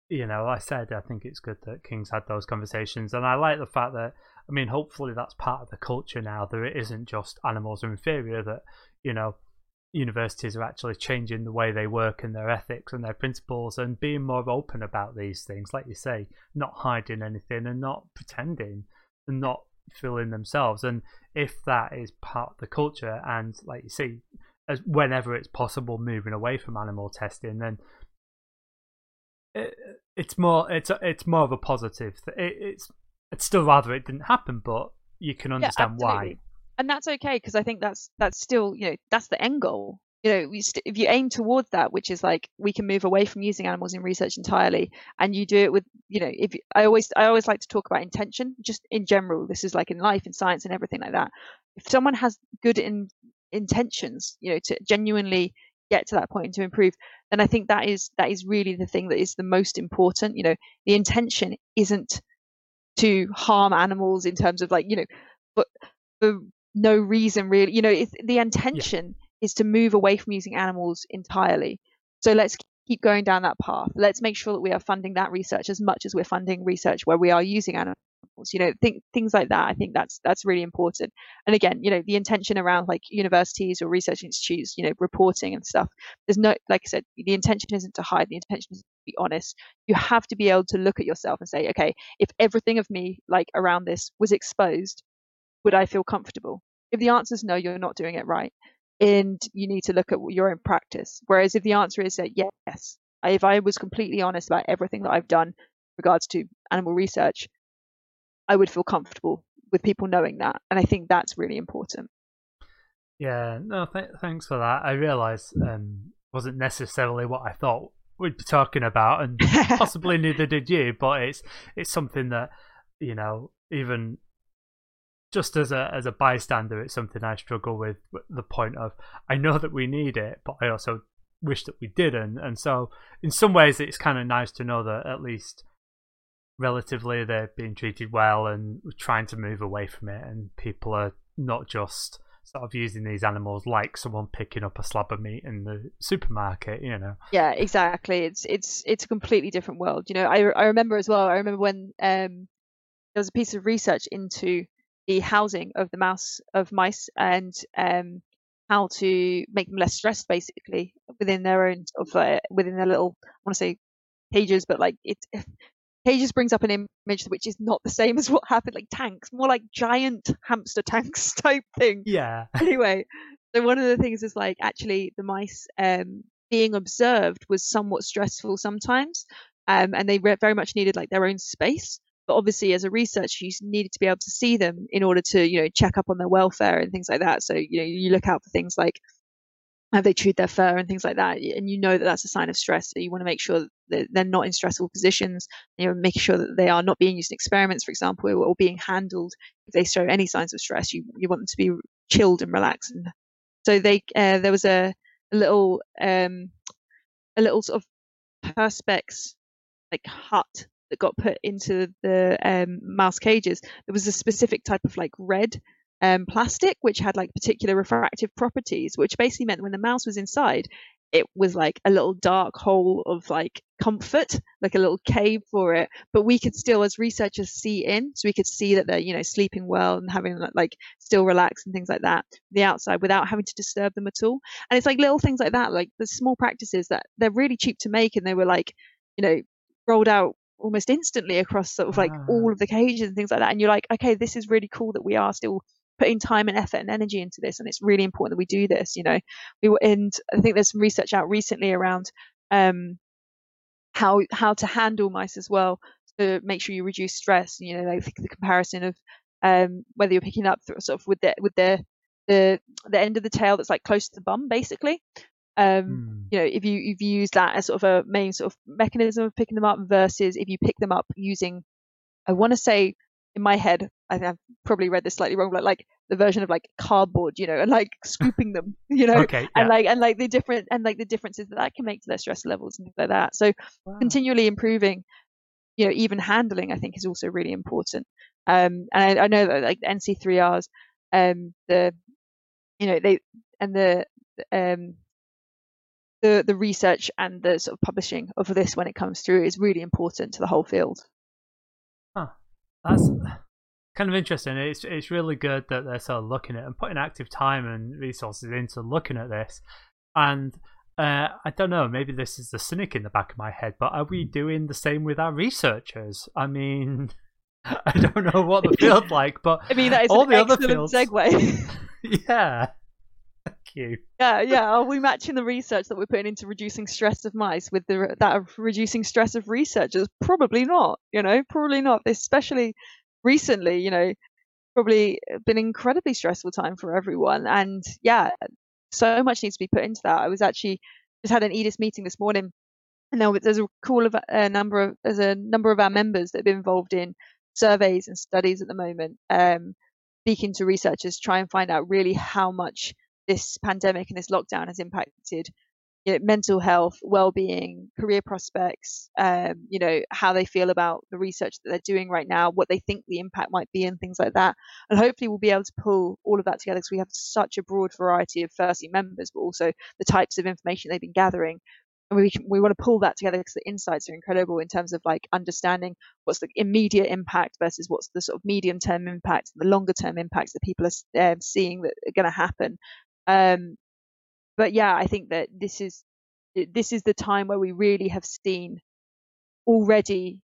you know, I said I think it's good that King's had those conversations. And I like the fact that, I mean, hopefully that's part of the culture now, that it isn't just animals are inferior, that, you know, universities are actually changing the way they work and their ethics and their principles and being more open about these things, like you say, not hiding anything and not pretending and not fooling themselves. And if that is part of the culture, and like you see, as whenever it's possible moving away from animal testing then it, it's more it's a, it's more of a positive it, it's it's still rather it didn't happen but you can understand yeah, why and that's okay because i think that's that's still you know that's the end goal. You know st- if you aim towards that which is like we can move away from using animals in research entirely and you do it with you know if i always i always like to talk about intention just in general. This is like in life in science and everything like that. If someone has good in intentions, you know, to genuinely get to that point and to improve, then I think that is that is really the thing that is the most important. You know, the intention isn't to harm animals in terms of like, you know, but for no reason really. You know, if the intention yeah. is to move away from using animals entirely. So let's keep going down that path. Let's make sure that we are funding that research as much as we're funding research where we are using animals. You know, think, things like that. I think that's that's really important. And again, you know, the intention around like universities or research institutes, you know, reporting and stuff. There's no, like I said, the intention isn't to hide. The intention is to be honest. You have to be able to look at yourself and say, okay, if everything of me like around this was exposed, would I feel comfortable? If the answer is no, you're not doing it right and you need to look at your own practice. Whereas if the answer is that yes, if I was completely honest about everything that I've done regards to animal research, I would feel comfortable with people knowing that, and I think that's really important. Yeah, no, th- thanks for that. I realise um, wasn't necessarily what I thought we'd be talking about, and possibly neither did you. But it's it's something that you know even just as a as a bystander, it's something I struggle with. The point of I know that we need it, but I also wish that we didn't. And so, in some ways, it's kind of nice to know that at least relatively they're being treated well and trying to move away from it, and people are not just sort of using these animals like someone picking up a slab of meat in the supermarket, you know. Yeah, exactly. It's it's it's a completely different world. You know, I I remember as well. I remember when um there was a piece of research into the housing of the mouse of mice and um, how to make them less stressed basically within their own of uh, within their little I want to say cages, but like it cages brings up an image which is not the same as what happened like tanks, more like giant hamster tanks type thing. Yeah. Anyway, so one of the things is like actually the mice um, being observed was somewhat stressful sometimes, um, and they very much needed like their own space but obviously as a researcher you needed to be able to see them in order to you know check up on their welfare and things like that so you know you look out for things like have they chewed their fur and things like that and you know that that's a sign of stress so you want to make sure that they're not in stressful positions you know making sure that they are not being used in experiments for example or being handled. If they show any signs of stress you, you want them to be chilled and relaxed. And so they uh, there was a, a little um, a little sort of perspex like hut that got put into the um, mouse cages, there was a specific type of like red um, plastic which had like particular refractive properties, which basically meant when the mouse was inside, it was like a little dark hole of like comfort, like a little cave for it. But we could still, as researchers, see in, so we could see that they're you know sleeping well and having like still relaxed and things like that. The outside without having to disturb them at all. And it's like little things like that, like the small practices that they're really cheap to make, and they were like you know rolled out almost instantly across sort of like ah. all of the cages and things like that. And you're like, okay, this is really cool that we are still putting time and effort and energy into this, and it's really important that we do this. You know, we were, and I think there's some research out recently around um, how how to handle mice as well to make sure you reduce stress. You know, like the comparison of um, whether you're picking up sort of with the with the the the end of the tail that's like close to the bum, basically, um, mm. You know, if you if you use that as sort of a main sort of mechanism of picking them up versus if you pick them up using, I want to say in my head, I think I've probably read this slightly wrong, but like the version of like cardboard, you know, and like scooping them, you know, okay, yeah. and like and like the different and like the differences that that can make to their stress levels and things like that. So wow. continually improving, you know, even handling, I think is also really important. Um, and I, I know that like the NC3Rs, um, the you know they and the um the the research and the sort of publishing of this when it comes through is really important to the whole field. Huh. That's kind of interesting. It's it's really good that they're sort of looking at and putting active time and resources into looking at this. And uh, I don't know, maybe this is the cynic in the back of my head, but are we doing the same with our researchers? I mean, I don't know what the field like, but I mean that is all the other fields. segue. yeah, Thank you. Yeah, yeah. Are we matching the research that we're putting into reducing stress of mice with the that of reducing stress of researchers? Probably not. You know, probably not. Especially recently, you know, probably been an incredibly stressful time for everyone. And yeah, so much needs to be put into that. I was actually just had an EDIS meeting this morning, and there, there's a call of a number of there's a number of our members that have been involved in surveys and studies at the moment. Um, speaking to researchers, try and find out really how much this pandemic and this lockdown has impacted you know, mental health, well-being, career prospects, um, you know, how they feel about the research that they're doing right now, what they think the impact might be, and things like that. And hopefully, we'll be able to pull all of that together because we have such a broad variety of firstly members, but also the types of information they've been gathering. And we we want to pull that together because the insights are incredible in terms of like understanding what's the immediate impact versus what's the sort of medium term impact, the longer term impacts that people are um, seeing that are going to happen. Um, but yeah, I think that this is this is the time where we really have seen already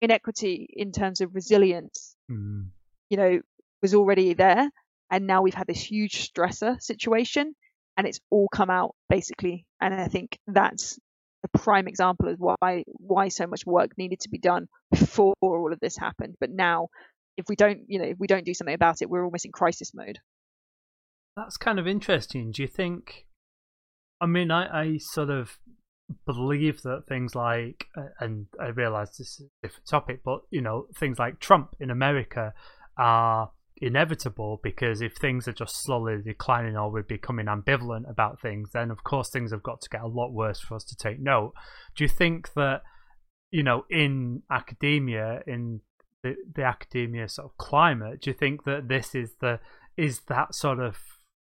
inequity in terms of resilience. Mm. You know, was already there, and now we've had this huge stressor situation, and it's all come out basically. And I think that's a prime example of why why so much work needed to be done before all of this happened. But now, if we don't, you know, if we don't do something about it, we're almost in crisis mode. That's kind of interesting. Do you think? I mean, I, I sort of believe that things like, uh, and I realize this is a different topic, but you know, things like Trump in America are inevitable because if things are just slowly declining or we're becoming ambivalent about things, then of course things have got to get a lot worse for us to take note. Do you think that, you know, in academia, in the, the academia sort of climate, do you think that this is the is that sort of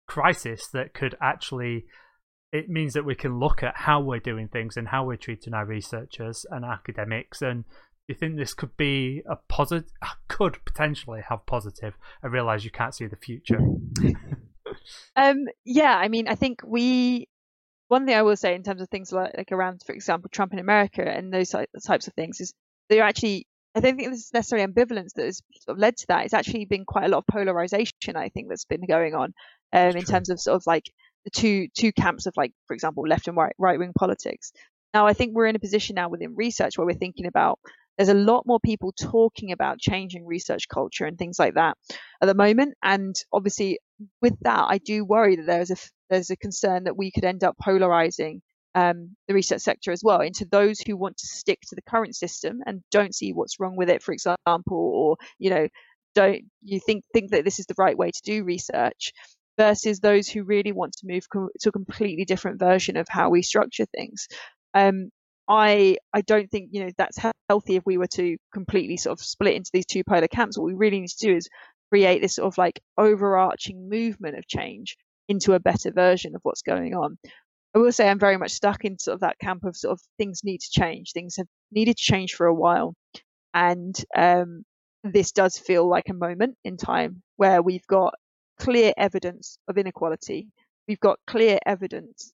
crisis that could actually it means that we can look at how we're doing things and how we're treating our researchers and academics. And you think this could be a positive could potentially have positive? I realize you can't see the future. Um yeah i mean i think we one thing i will say in terms of things like, like around for example trump in america and those types of things is they're actually I don't think there's necessarily ambivalence that has sort of led to that. It's actually been quite a lot of polarization, I think, that's been going on um, in terms of sort of like the two two camps of like, for example, left and right right wing politics. Now, I think we're in a position now within research where we're thinking about there's a lot more people talking about changing research culture and things like that at the moment. And obviously, with that, I do worry that there's a there's a concern that we could end up polarizing um, the research sector as well into those who want to stick to the current system and don't see what's wrong with it, for example, or you know don't you think think that this is the right way to do research versus those who really want to move to a completely different version of how we structure things. Um, I I don't think you know that's healthy if we were to completely sort of split into these two polar camps. What we really need to do is create this sort of like overarching movement of change into a better version of what's going on. I will say I'm very much stuck in sort of that camp of sort of things need to change. Things have needed to change for a while, and um, this does feel like a moment in time where we've got clear evidence of inequality. We've got clear evidence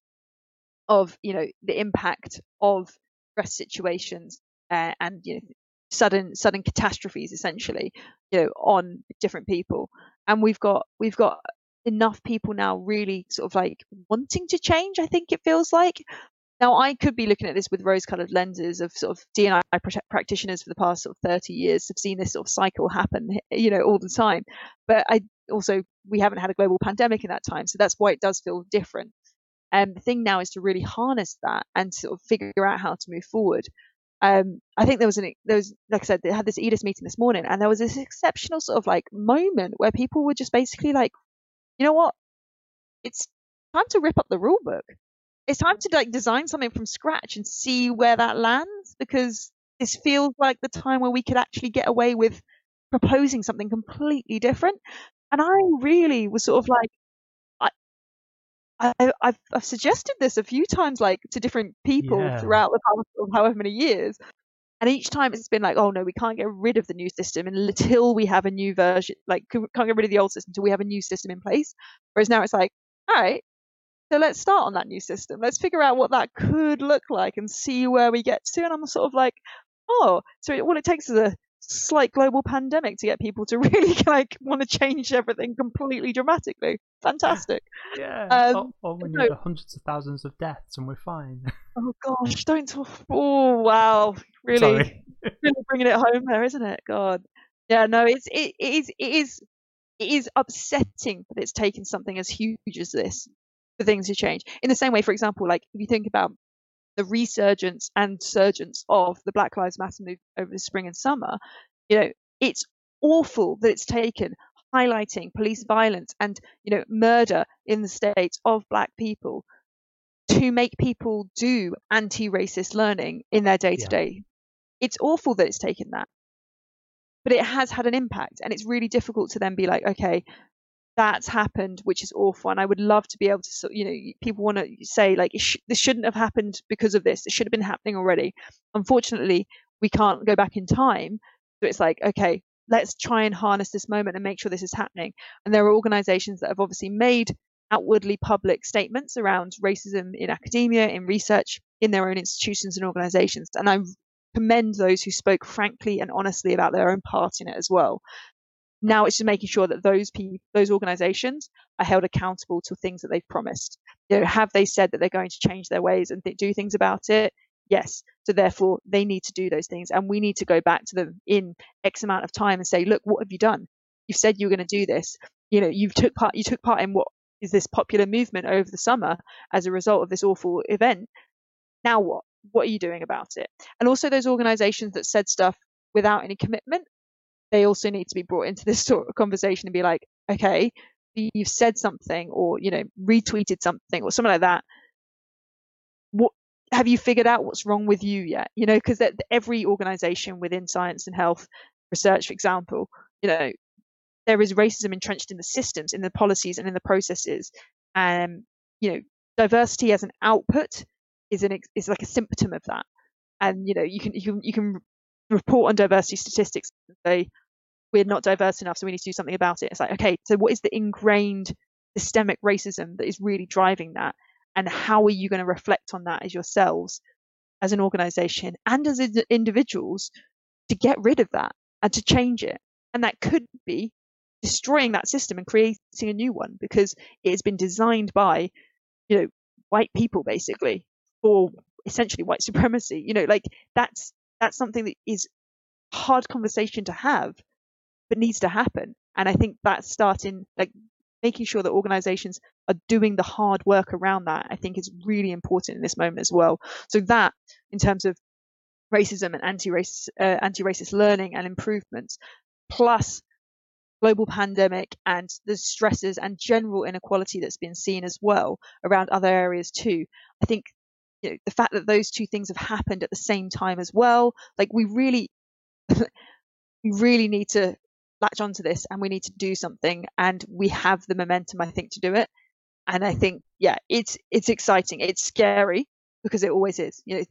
of you know the impact of stress situations uh, and you know sudden sudden catastrophes essentially you know on different people and we've got we've got enough people now really sort of like wanting to change i think it feels like now i could be looking at this with rose colored lenses of sort of dni practitioners for the past sort of 30 years have seen this sort of cycle happen you know all the time but i also we haven't had a global pandemic in that time so that's why it does feel different and um, the thing now is to really harness that and sort of figure out how to move forward um, I think there was an there was like I said they had this EDIS meeting this morning and there was this exceptional sort of like moment where people were just basically like you know what? It's time to rip up the rule book. It's time to like design something from scratch and see where that lands because this feels like the time where we could actually get away with proposing something completely different. And I really was sort of like, I, I, have I've suggested this a few times, like to different people yeah. throughout the past however many years, and each time it's been like, oh no, we can't get rid of the new system until we have a new version, like can't get rid of the old system until we have a new system in place. Whereas now it's like, all right, so let's start on that new system. Let's figure out what that could look like and see where we get to. And I'm sort of like, oh, so all it takes is a slight global pandemic to get people to really like want to change everything completely dramatically. Fantastic. Yeah. Um, or, or we need no. hundreds of thousands of deaths and we're fine. Oh gosh, don't talk. Oh wow, really, really bringing it home there, isn't it? God. Yeah, no, it's it, it is it is it is upsetting that it's taken something as huge as this for things to change. In the same way, for example, like if you think about the resurgence and surgence of the Black Lives Matter movement over the spring and summer, you know, it's awful that it's taken highlighting police violence and you know murder in the states of black people to make people do anti-racist learning in their day to day. It's awful that it's taken that. But it has had an impact and it's really difficult to then be like, okay, that's happened, which is awful. And I would love to be able to, you know, people want to say like sh- this shouldn't have happened because of this. It should have been happening already. Unfortunately, we can't go back in time. So it's like, okay, let's try and harness this moment and make sure this is happening. And there are organisations that have obviously made outwardly public statements around racism in academia, in research, in their own institutions and organisations. And I commend those who spoke frankly and honestly about their own part in it as well. Now it's just making sure that those people, those organisations are held accountable to things that they've promised. You know, have they said that they're going to change their ways and th- do things about it? Yes. So therefore, they need to do those things, and we need to go back to them in X amount of time and say, look, what have you done? You've said you were going to do this. You know, you took part. You took part in what is this popular movement over the summer as a result of this awful event. Now what? What are you doing about it? And also those organisations that said stuff without any commitment they also need to be brought into this sort of conversation and be like, okay, you've said something or you know retweeted something or something like that. What have you figured out what's wrong with you yet? You know, because every organization within science and health research, for example, you know, there is racism entrenched in the systems, in the policies, and in the processes. And you know, diversity as an output is an is like a symptom of that. And you know, you can you can you can report on diversity statistics and say we're not diverse enough, so we need to do something about it. It's like, okay, so what is the ingrained systemic racism that is really driving that? And how are you going to reflect on that as yourselves, as an organization, and as individuals to get rid of that and to change it? And that could be destroying that system and creating a new one because it has been designed by, you know, white people basically for essentially white supremacy. You know, like that's that's something that is hard conversation to have, but needs to happen. And I think that's starting like making sure that organizations are doing the hard work around that, I think is really important in this moment as well. So that in terms of racism and anti-racist, uh, anti-racist learning and improvements, plus global pandemic and the stresses and general inequality that's been seen as well around other areas too. I think you know, the fact that those two things have happened at the same time as well, like we really, we really need to latch onto this and we need to do something and we have the momentum I think to do it. And I think yeah, it's it's exciting. It's scary because it always is. You know,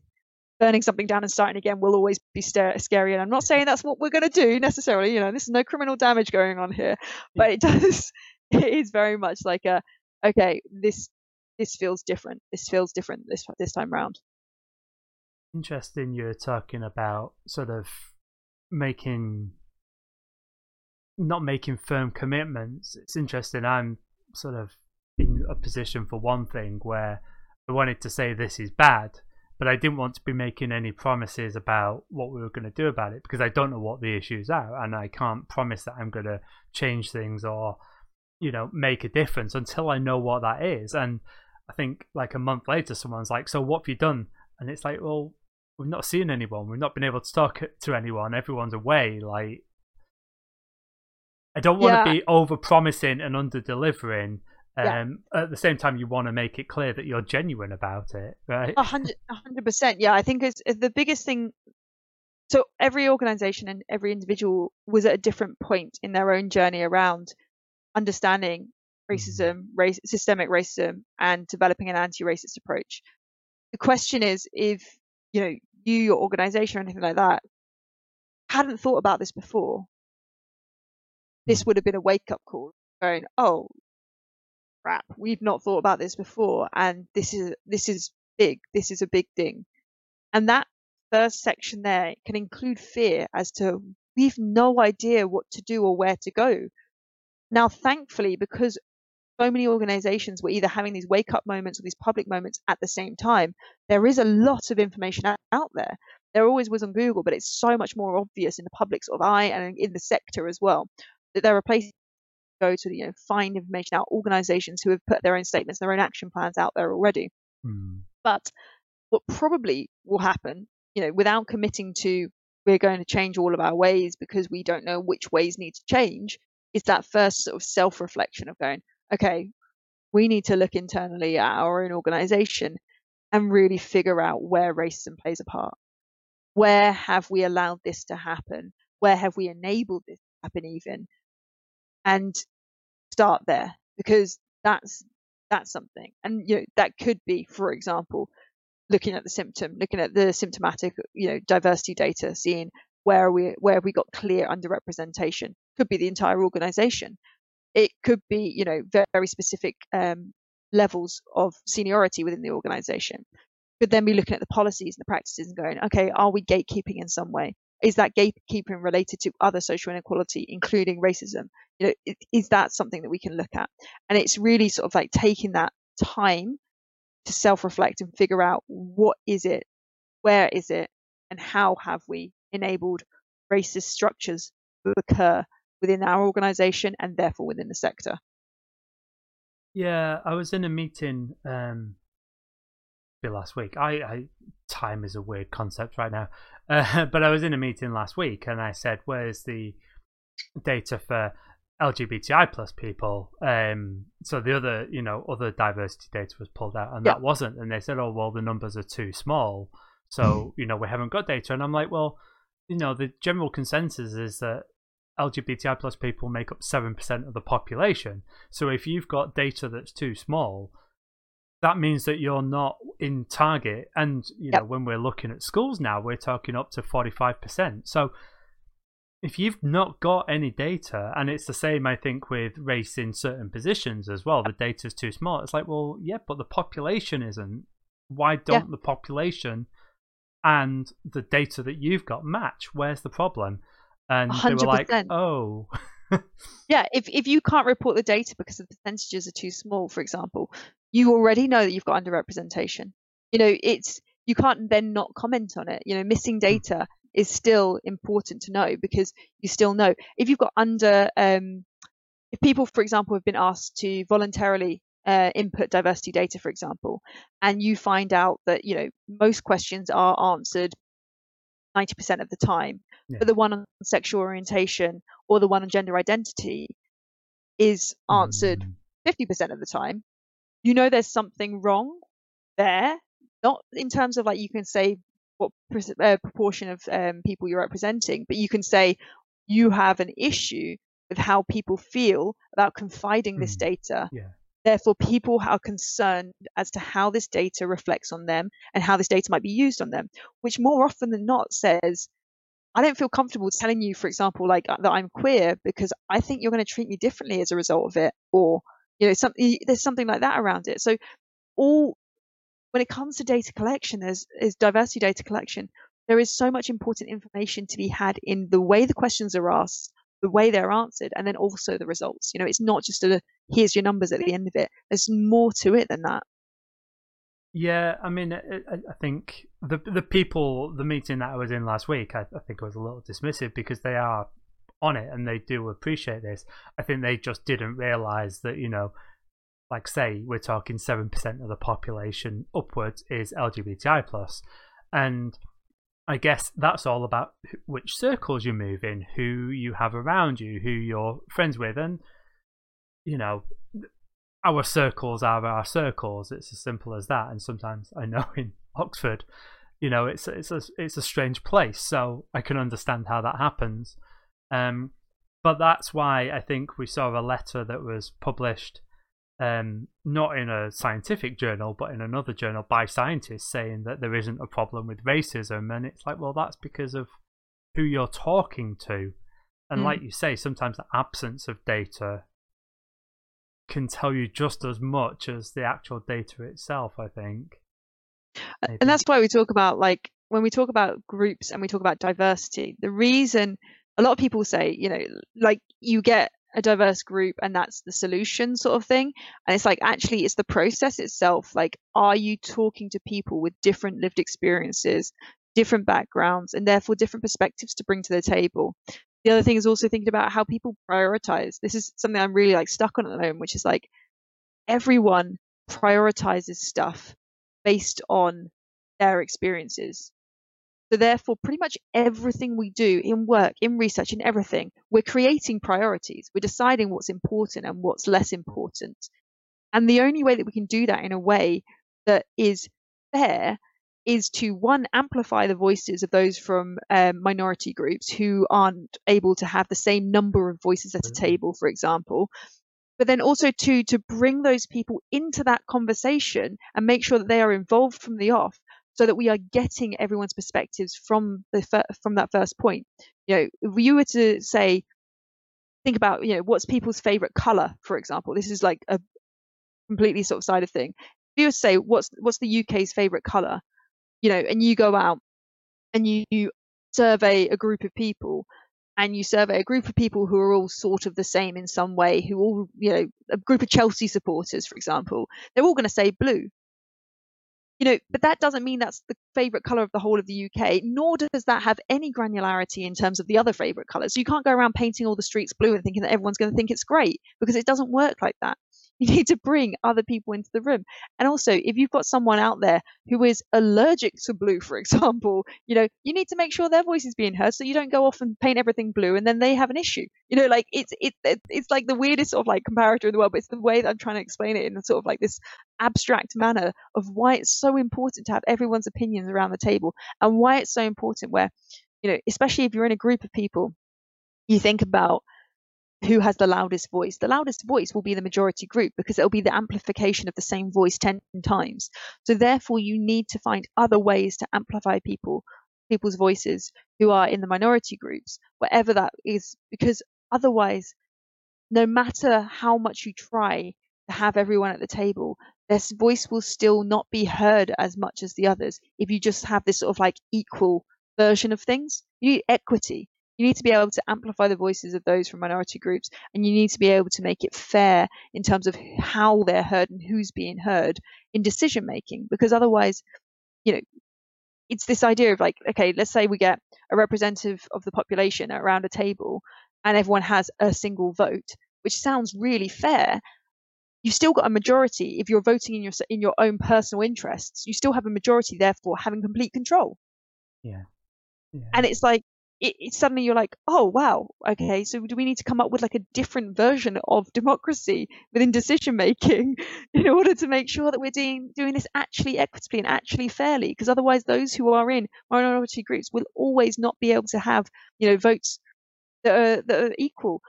burning something down and starting again will always be scary. And I'm not saying that's what we're going to do necessarily. You know, this is no criminal damage going on here, but it does. It is very much like a okay. This this feels different. This feels different this this time round. Interesting. You're talking about sort of making not making firm commitments. It's interesting. I'm sort of in a position for one thing where I wanted to say this is bad, but I didn't want to be making any promises about what we were going to do about it because I don't know what the issues are and I can't promise that I'm going to change things or you know make a difference until I know what that is. And I think like a month later, someone's like, "So what have you done?" And it's like, "Well, we've not seen anyone. We've not been able to talk to anyone. Everyone's away. Like, I don't want yeah. to be over promising and under delivering. Um, yeah. At the same time, you want to make it clear that you're genuine about it, right? A hundred percent. Yeah, I think it's, it's the biggest thing. So every organization and every individual was at a different point in their own journey around understanding racism, mm. race, systemic racism, and developing an anti-racist approach. The question is, if you know you, your organization, or anything like that, hadn't thought about this before, this mm. would have been a wake-up call, going, "Oh, crap, we've not thought about this before, and this is this is big. This is a big thing." And that first section there can include fear as to we've no idea what to do or where to go. Now, thankfully, because so many organizations were either having these wake up moments or these public moments at the same time. There is a lot of information out there. There always was on Google, but it's so much more obvious in the public sort of eye and in the sector as well there are places to go to you know find information out organizations who have put their own statements their own action plans out there already mm. but what probably will happen you know without committing to we're going to change all of our ways because we don't know which ways need to change is that first sort of self reflection of going okay, we need to look internally at our own organization and really figure out where racism plays a part. Where have we allowed this to happen? Where have we enabled this to happen even? And start there because that's that's something. And you know, that could be, for example, looking at the symptom, looking at the symptomatic, you know, diversity data, seeing where we where we got clear underrepresentation. Could be the entire organization. It could be, you know, very specific um, levels of seniority within the organization. Could then be looking at the policies and the practices and going, okay, are we gatekeeping in some way? Is that gatekeeping related to other social inequality, including racism? You know, is that something that we can look at? And it's really sort of like taking that time to self-reflect and figure out what is it, where is it, and how have we enabled racist structures to occur within our organization and therefore within the sector. Yeah, I was in a meeting um last week. I, I time is a weird concept right now, uh, but I was in a meeting last week and I said, "Where's the data for LGBTI plus people?" Um, so the other, you know, other diversity data was pulled out, and yeah. that wasn't. And they said, "Oh, well, the numbers are too small, so mm. you know, we haven't got data." And I'm like, "Well, you know, the general consensus is that LGBTI plus people make up 7% of the population. So if you've got data that's too small, that means that you're not in target. And, you yep. know, when we're looking at schools now, we're talking up to 45%. So if you've not got any data, and it's the same, I think, with race in certain positions as well, the data's too small. It's like, well, yeah, but the population isn't. Why don't yeah. the population and the data that you've got match? Where's the problem? and 100%. they were like, "Oh." yeah, if if you can't report the data because the percentages are too small, for example, you already know that you've got underrepresentation. You know, it's you can't then not comment on it. You know, missing hmm. data is still important to know because you still know if you've got under um, if people, for example, have been asked to voluntarily uh, input diversity data, for example, and you find out that you know most questions are answered 90% of the time, yeah. but the one on sexual orientation or the one on gender identity is answered mm. 50% of the time, you know there's something wrong there. Not in terms of like you can say what uh, proportion of um, people you're representing, but you can say you have an issue with how people feel about confiding mm. this data yeah. Therefore, people are concerned as to how this data reflects on them and how this data might be used on them, which more often than not says, I don't feel comfortable telling you, for example, like uh, that I'm queer because I think you're going to treat me differently as a result of it, or you know, something there's something like that around it. So, all when it comes to data collection, there's diversity data collection. There is so much important information to be had in the way the questions are asked, the way they're answered, and then also the results. You know, it's not just a here's your numbers at the end of it. There's more to it than that. Yeah, I mean, I, I think the the people, the meeting that I was in last week, I, I think I was a little dismissive because they are on it and they do appreciate this. I think they just didn't realize that you know, like say we're talking seven percent of the population upwards is LGBTI plus, and I guess that's all about which circles you move in, who you have around you, who you're friends with, and you know, our circles are our circles. It's as simple as that. And sometimes I know in Oxford, you know, it's it's a it's a strange place. So I can understand how that happens. Um, but that's why I think we saw a letter that was published, um, not in a scientific journal, but in another journal by scientists saying that there isn't a problem with racism. And it's like, well, that's because of who you're talking to. And mm. like you say, sometimes the absence of data can tell you just as much as the actual data itself, I think. Maybe. And that's why we talk about like when we talk about groups and we talk about diversity, the reason a lot of people say, you know, like you get a diverse group and that's the solution sort of thing. And it's like actually it's the process itself. Like, are you talking to people with different lived experiences, different backgrounds, and therefore different perspectives to bring to the table? the other thing is also thinking about how people prioritize. This is something I'm really like stuck on at the moment, which is like everyone prioritizes stuff based on their experiences. So therefore, pretty much everything we do in work, in research, in everything, we're creating priorities. We're deciding what's important and what's less important. And the only way that we can do that in a way that is fair is to one amplify the voices of those from um, minority groups who aren't able to have the same number of voices at a Mm-hmm. table, for example, but then also to to bring those people into that conversation and make sure that they are involved from the off so that we are getting everyone's perspectives from the from that first point. You know if you were to say think about you know what's people's favorite color for example this is like a completely sort of side of thing. If you were to say what's what's the UK's favorite color? You know and you go out and you, you survey a group of people and you survey a group of people who are all sort of the same in some way, who all, you know, a group of Chelsea supporters, for example, they're all going to say blue. You know, but that doesn't mean that's the favourite colour of the whole of the UK, nor does that have any granularity in terms of the other favourite colours. So you can't go around painting all the streets blue and thinking that everyone's going to think it's great because it doesn't work like that. You need to bring other people into the room. And also, if you've got someone out there who is allergic to blue, for example, you know, you need to make sure their voice is being heard so you don't go off and paint everything blue and then they have an issue. You know, like it's it, it it's like the weirdest sort of like comparator in the world, but it's the way that I'm trying to explain it in sort of like this abstract manner of why it's so important to have everyone's opinions around the table and why it's so important where, you know, especially if you're in a group of people, you think about who has the loudest voice. The loudest voice will be the majority group because it'll be the amplification of the same voice 10 times. So therefore you need to find other ways to amplify people people's voices who are in the minority groups, whatever that is, because otherwise, no matter how much you try to have everyone at the table, their voice will still not be heard as much as the others if you just have this sort of like equal version of things. You need equity. You need to be able to amplify the voices of those from minority groups, and you need to be able to make it fair in terms of how they're heard and who's being heard in decision making. Because otherwise, you know, it's this idea of like, okay, let's say we get a representative of the population around a table, and everyone has a single vote, which sounds really fair. You've still got a majority if you're voting in your in your own personal interests. You still have a majority, therefore having complete control. Yeah. yeah. And it's like it, it, suddenly you're like, oh wow, okay, so do we need to come up with like a different version of democracy within decision making in order to make sure that we're doing doing this actually equitably and actually fairly? Because otherwise, those who are in minority groups will always not be able to have you know votes that are that are equal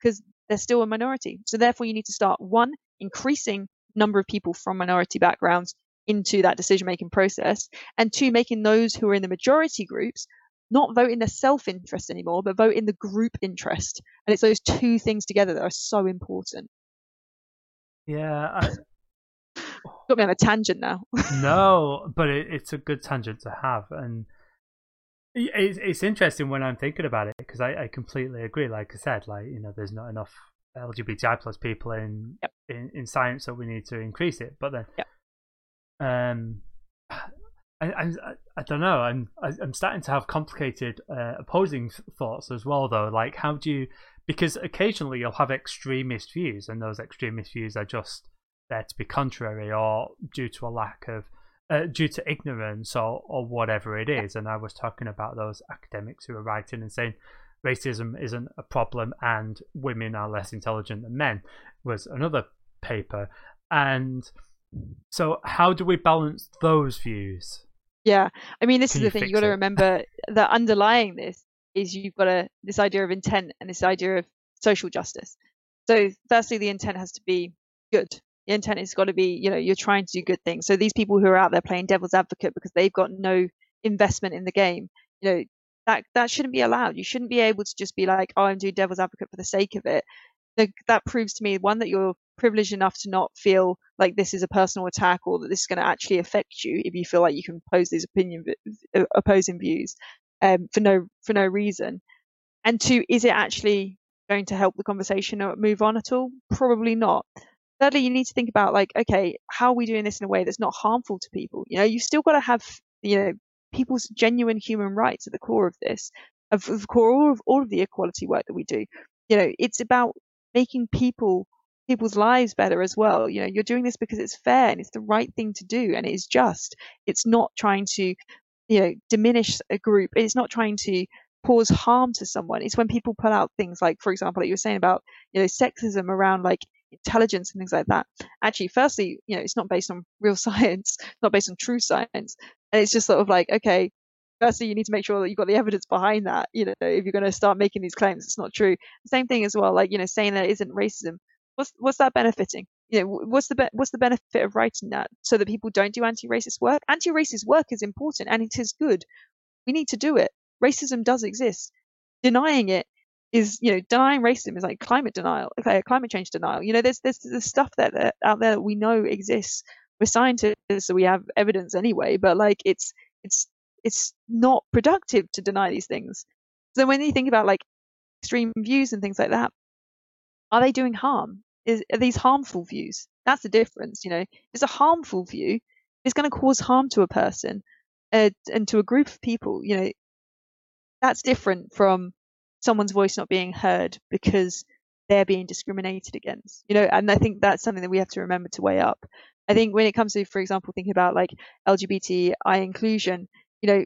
because they're still a minority. So therefore, you need to start one increasing number of people from minority backgrounds into that decision making process, and two making those who are in the majority groups not vote in their self interest anymore, but vote in the group interest. And it's those two things together that are so important. Yeah. I... Got me on a tangent now. no, but it, it's a good tangent to have. And it's, it's interesting when I'm thinking about it because I, I completely agree. Like I said, like, you know, there's not enough LGBTI plus people in, yep. in, in science, so we need to increase it. But then, yep. um, I, I, I don't know. I'm I'm starting to have complicated uh, opposing thoughts as well, though. Like, how do you? Because occasionally you'll have extremist views, and those extremist views are just there to be contrary or due to a lack of, uh, due to ignorance or or whatever it is. And I was talking about those academics who are writing and saying racism isn't a problem and women are less intelligent than men was another paper, and so how do we balance those views? Yeah, I mean, this Can is you the thing. You've got to remember that underlying this is you've got a this idea of intent and this idea of social justice. So, firstly, the intent has to be good. The intent has got to be, you know, you're trying to do good things. So these people who are out there playing devil's advocate because they've got no investment in the game, you know, that that shouldn't be allowed. You shouldn't be able to just be like, oh, I'm doing devil's advocate for the sake of it. The, that proves to me one that you're privileged enough to not feel like this is a personal attack or that this is going to actually affect you if you feel like you can pose these opinion opposing views um, for no for no reason. And two, is it actually going to help the conversation move on at all? Probably not. Thirdly, you need to think about like, okay, how are we doing this in a way that's not harmful to people? You know, you've still got to have you know people's genuine human rights at the core of this, of the core all of all of the equality work that we do. You know, it's about making people people's lives better as well. You know, you're doing this because it's fair and it's the right thing to do and it is just. It's not trying to, you know, diminish a group. It's not trying to cause harm to someone. It's when people put out things like, for example, like you were saying about, you know, sexism around like intelligence and things like that. Actually, firstly, you know, it's not based on real science, It's not based on true science, and it's just sort of like, okay, firstly, you need to make sure that you've got the evidence behind that. You know, if you're going to start making these claims, it's not true. Same thing as well, like you know, saying there isn't racism. What's what's that benefiting? You know, what's the be- what's the benefit of writing that so that people don't do anti-racist work? Anti-racist work is important and it is good. We need to do it. Racism does exist. Denying it is, you know, denying racism is like climate denial, okay, climate change denial. You know, there's there's, there's stuff that, that out there that we know exists. We're scientists, so we have evidence anyway. But like, it's it's it's not productive to deny these things. So when you think about like extreme views and things like that, are they doing harm? Is are these harmful views? That's the difference. You know, it's a harmful view. It's going to cause harm to a person uh, and to a group of people. You know, that's different from someone's voice not being heard because they're being discriminated against. You know, and I think that's something that we have to remember to weigh up. I think when it comes to, for example, thinking about like LGBTI inclusion, you know,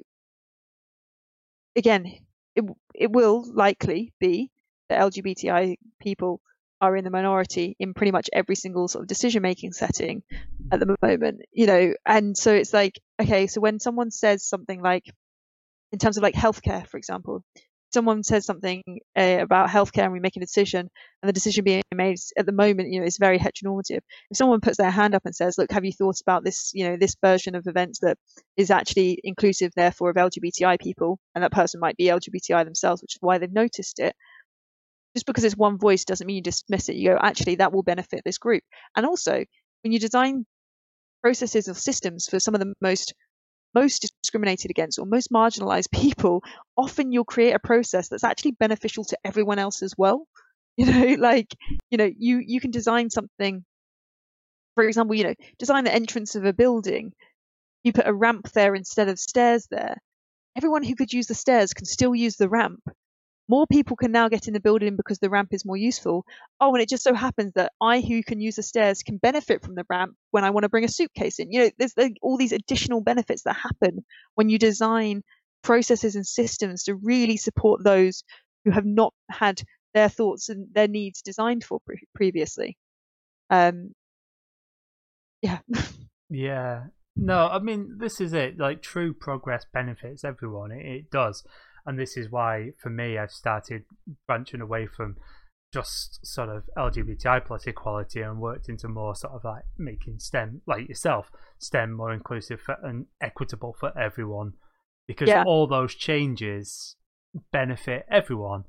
again, it it will likely be that LGBTI people are in the minority in pretty much every single sort of decision making setting at the moment, you know, and so it's like, okay, so when someone says something like, in terms of like healthcare, for example, someone says something uh, about healthcare and we make a decision and the decision being made at the moment you know is very heteronormative. If someone puts their hand up and says look have you thought about this you know this version of events that is actually inclusive therefore of lgbti people? and that person might be lgbti themselves which is why they've noticed it just because it's one voice doesn't mean you dismiss it you go actually that will benefit this group and also when you design processes or systems for some of the most most discriminated against or most marginalized people, often you'll create a process that's actually beneficial to everyone else as well. You know, like, you know, you, you can design something, for example, you know, design the entrance of a building. You put a ramp there instead of stairs there. Everyone who could use the stairs can still use the ramp more people can now get in the building because the ramp is more useful. Oh, and it just so happens that I, who can use the stairs, can benefit from the ramp when I want to bring a suitcase in. You know, there's all these additional benefits that happen when you design processes and systems to really support those who have not had their thoughts and their needs designed for pre- previously. Um, yeah. yeah. No, I mean, this is it. Like, true progress benefits everyone. It, it does and this is why for me I've started branching away from just sort of LGBTI plus equality and worked into more sort of like making STEM like yourself STEM more inclusive and equitable for everyone because yeah. all those changes benefit everyone.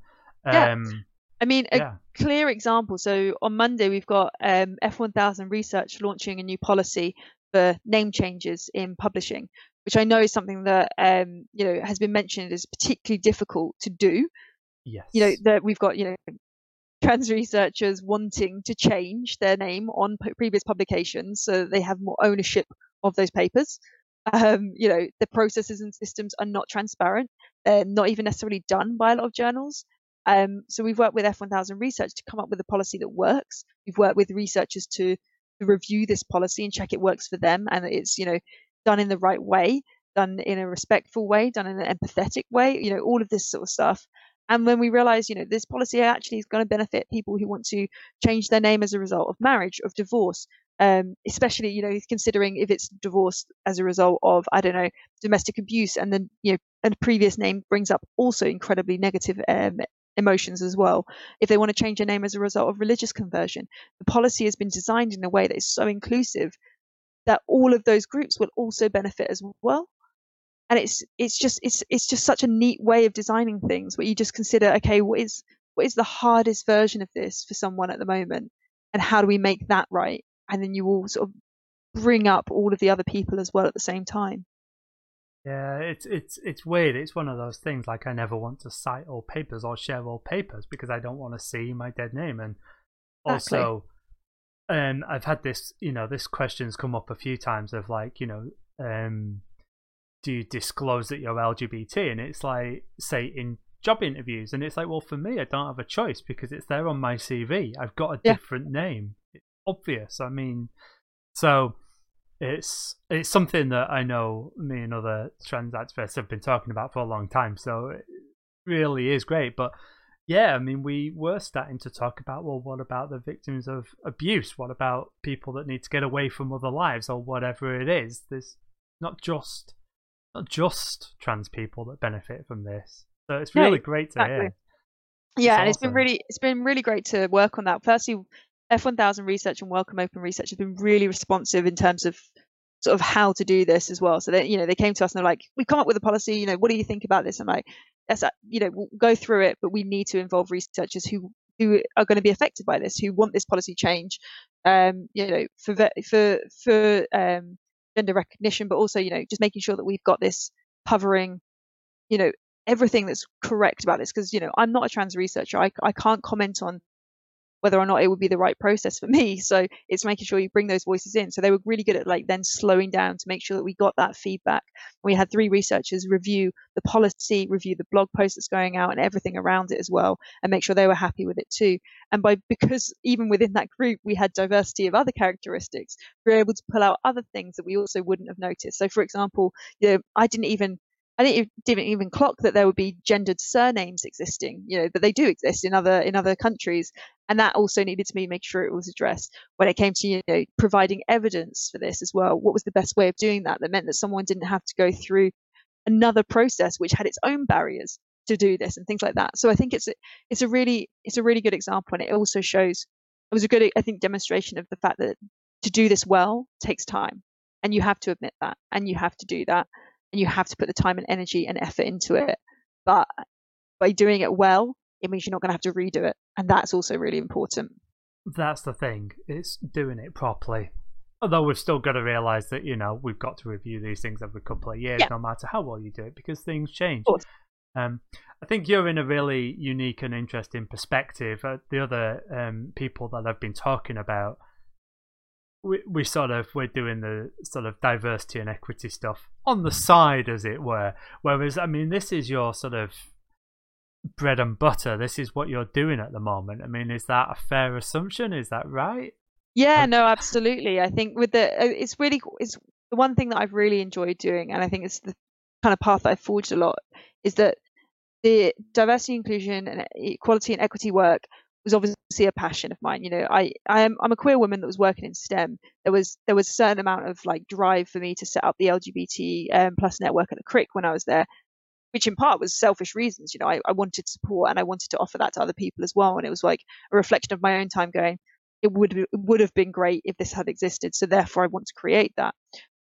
Yeah. Um, I mean, a yeah. clear example. So on Monday, we've got um, F1000 Research launching a new policy for name changes in publishing, which I know is something that um, you know has been mentioned as particularly difficult to do. Yes. You know that we've got you know trans researchers wanting to change their name on p- previous publications so that they have more ownership of those papers. Um, you know the processes and systems are not transparent. They're not even necessarily done by a lot of journals. Um, so we've worked with F1000 Research to come up with a policy that works. We've worked with researchers to, to review this policy and check it works for them and it's you know done in the right way, done in a respectful way, done in an empathetic way, you know, all of this sort of stuff. And when we realize, you know, this policy actually is going to benefit people who want to change their name as a result of marriage, of divorce, um, especially, you know, considering if it's divorce as a result of, I don't know, domestic abuse, and then, you know, a previous name brings up also incredibly negative um, emotions as well. If they want to change their name as a result of religious conversion, the policy has been designed in a way that is so inclusive that all of those groups will also benefit as well. And it's it's just it's it's just such a neat way of designing things where you just consider okay what is what is the hardest version of this for someone at the moment? And how do we make that right? And then you will sort of bring up all of the other people as well at the same time. Yeah it's it's it's weird. It's one of those things like i never want to cite all papers or share all papers because i don't want to see my dead name. And exactly. And I've had this, you know, this question's come up a few times of like, you know, um, do you disclose that you're LGBT? And it's like, say in job interviews, and it's like, well, for me, I don't have a choice because it's there on my CV. I've got a yeah. different name. It's obvious. I mean, so it's it's something that I know me and other trans activists have been talking about for a long time. So it really is great, but Yeah, I mean, we were starting to talk about well, what about the victims of abuse? What about people that need to get away from other lives or whatever it is? There's not just not just trans people that benefit from this. So it's really great to exactly. hear. Yeah, It's and it's been really it's been really great to work on that. Firstly, F1000 Research and Wellcome Open Research have been really responsive in terms of sort of how to do this as well. So they, you know, they came to us and they're like, "We come up with a policy. You know, what do you think about this?" I'm like, "That's you know, we'll go through it, but we need to involve researchers who who are going to be affected by this, who want this policy change, um, you know, for for for um, gender recognition, but also you know, just making sure that we've got this covering, you know, everything that's correct about this because you know I'm not a trans researcher. I I can't comment on whether or not it would be the right process for me. So it's making sure you bring those voices in. So they were really good at like then slowing down to make sure that we got that feedback. We had three researchers review the policy, review the blog post that's going out and everything around it as well, and make sure they were happy with it too. And by because even within that group we had diversity of other characteristics, we were able to pull out other things that we also wouldn't have noticed. So for example, you know, I didn't even I didn't, even clock that there would be gendered surnames existing, you know, but they do exist in other in other countries, and that also needed to be make sure it was addressed. When it came to you know providing evidence for this as well, what was the best way of doing that? That meant that someone didn't have to go through another process which had its own barriers to do this and things like that. So I think it's a, it's a really it's a really good example, and it also shows it was a good I think demonstration of the fact that to do this well takes time, and you have to admit that, and you have to do that and you have to put the time and energy and effort into it. But by doing it well, it means you're not going to have to redo it, and that's also really important. That's the thing. It's doing it properly. Although we've still got to realise that, you know, we've got to review these things every couple of years, Yeah. no matter how well you do it, because things change. Um, I think you're in a really unique and interesting perspective. Uh, the other um, people that I've been talking about, we, we sort of we're doing the sort of diversity and equity stuff on the side, as it were. Whereas, I mean, this is your sort of bread and butter. This is what you're doing at the moment. I mean, is that a fair assumption? Is that right? Yeah, Um, no, absolutely. I think with the uh, it's really it's the one thing that I've really enjoyed doing, and I think it's the kind of path that I've forged a lot, is that the diversity, inclusion, and equality and equity work was obviously a passion of mine. You know, I I am I'm a queer woman that was working in STEM. There was there was a certain amount of like drive for me to set up the LGBT um, plus network at the Crick when I was there, which in part was selfish reasons. You know, I, I wanted support and I wanted to offer that to other people as well. And it was like a reflection of my own time going, it would it would have been great if this had existed. So therefore, I want to create that.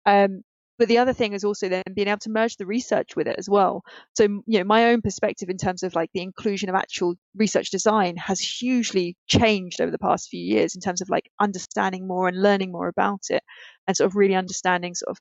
Um, but the other thing is also then being able to merge the research with it as well. So you know, my own perspective in terms of like the inclusion of actual research design has hugely changed over the past few years in terms of like understanding more and learning more about it, and sort of really understanding sort of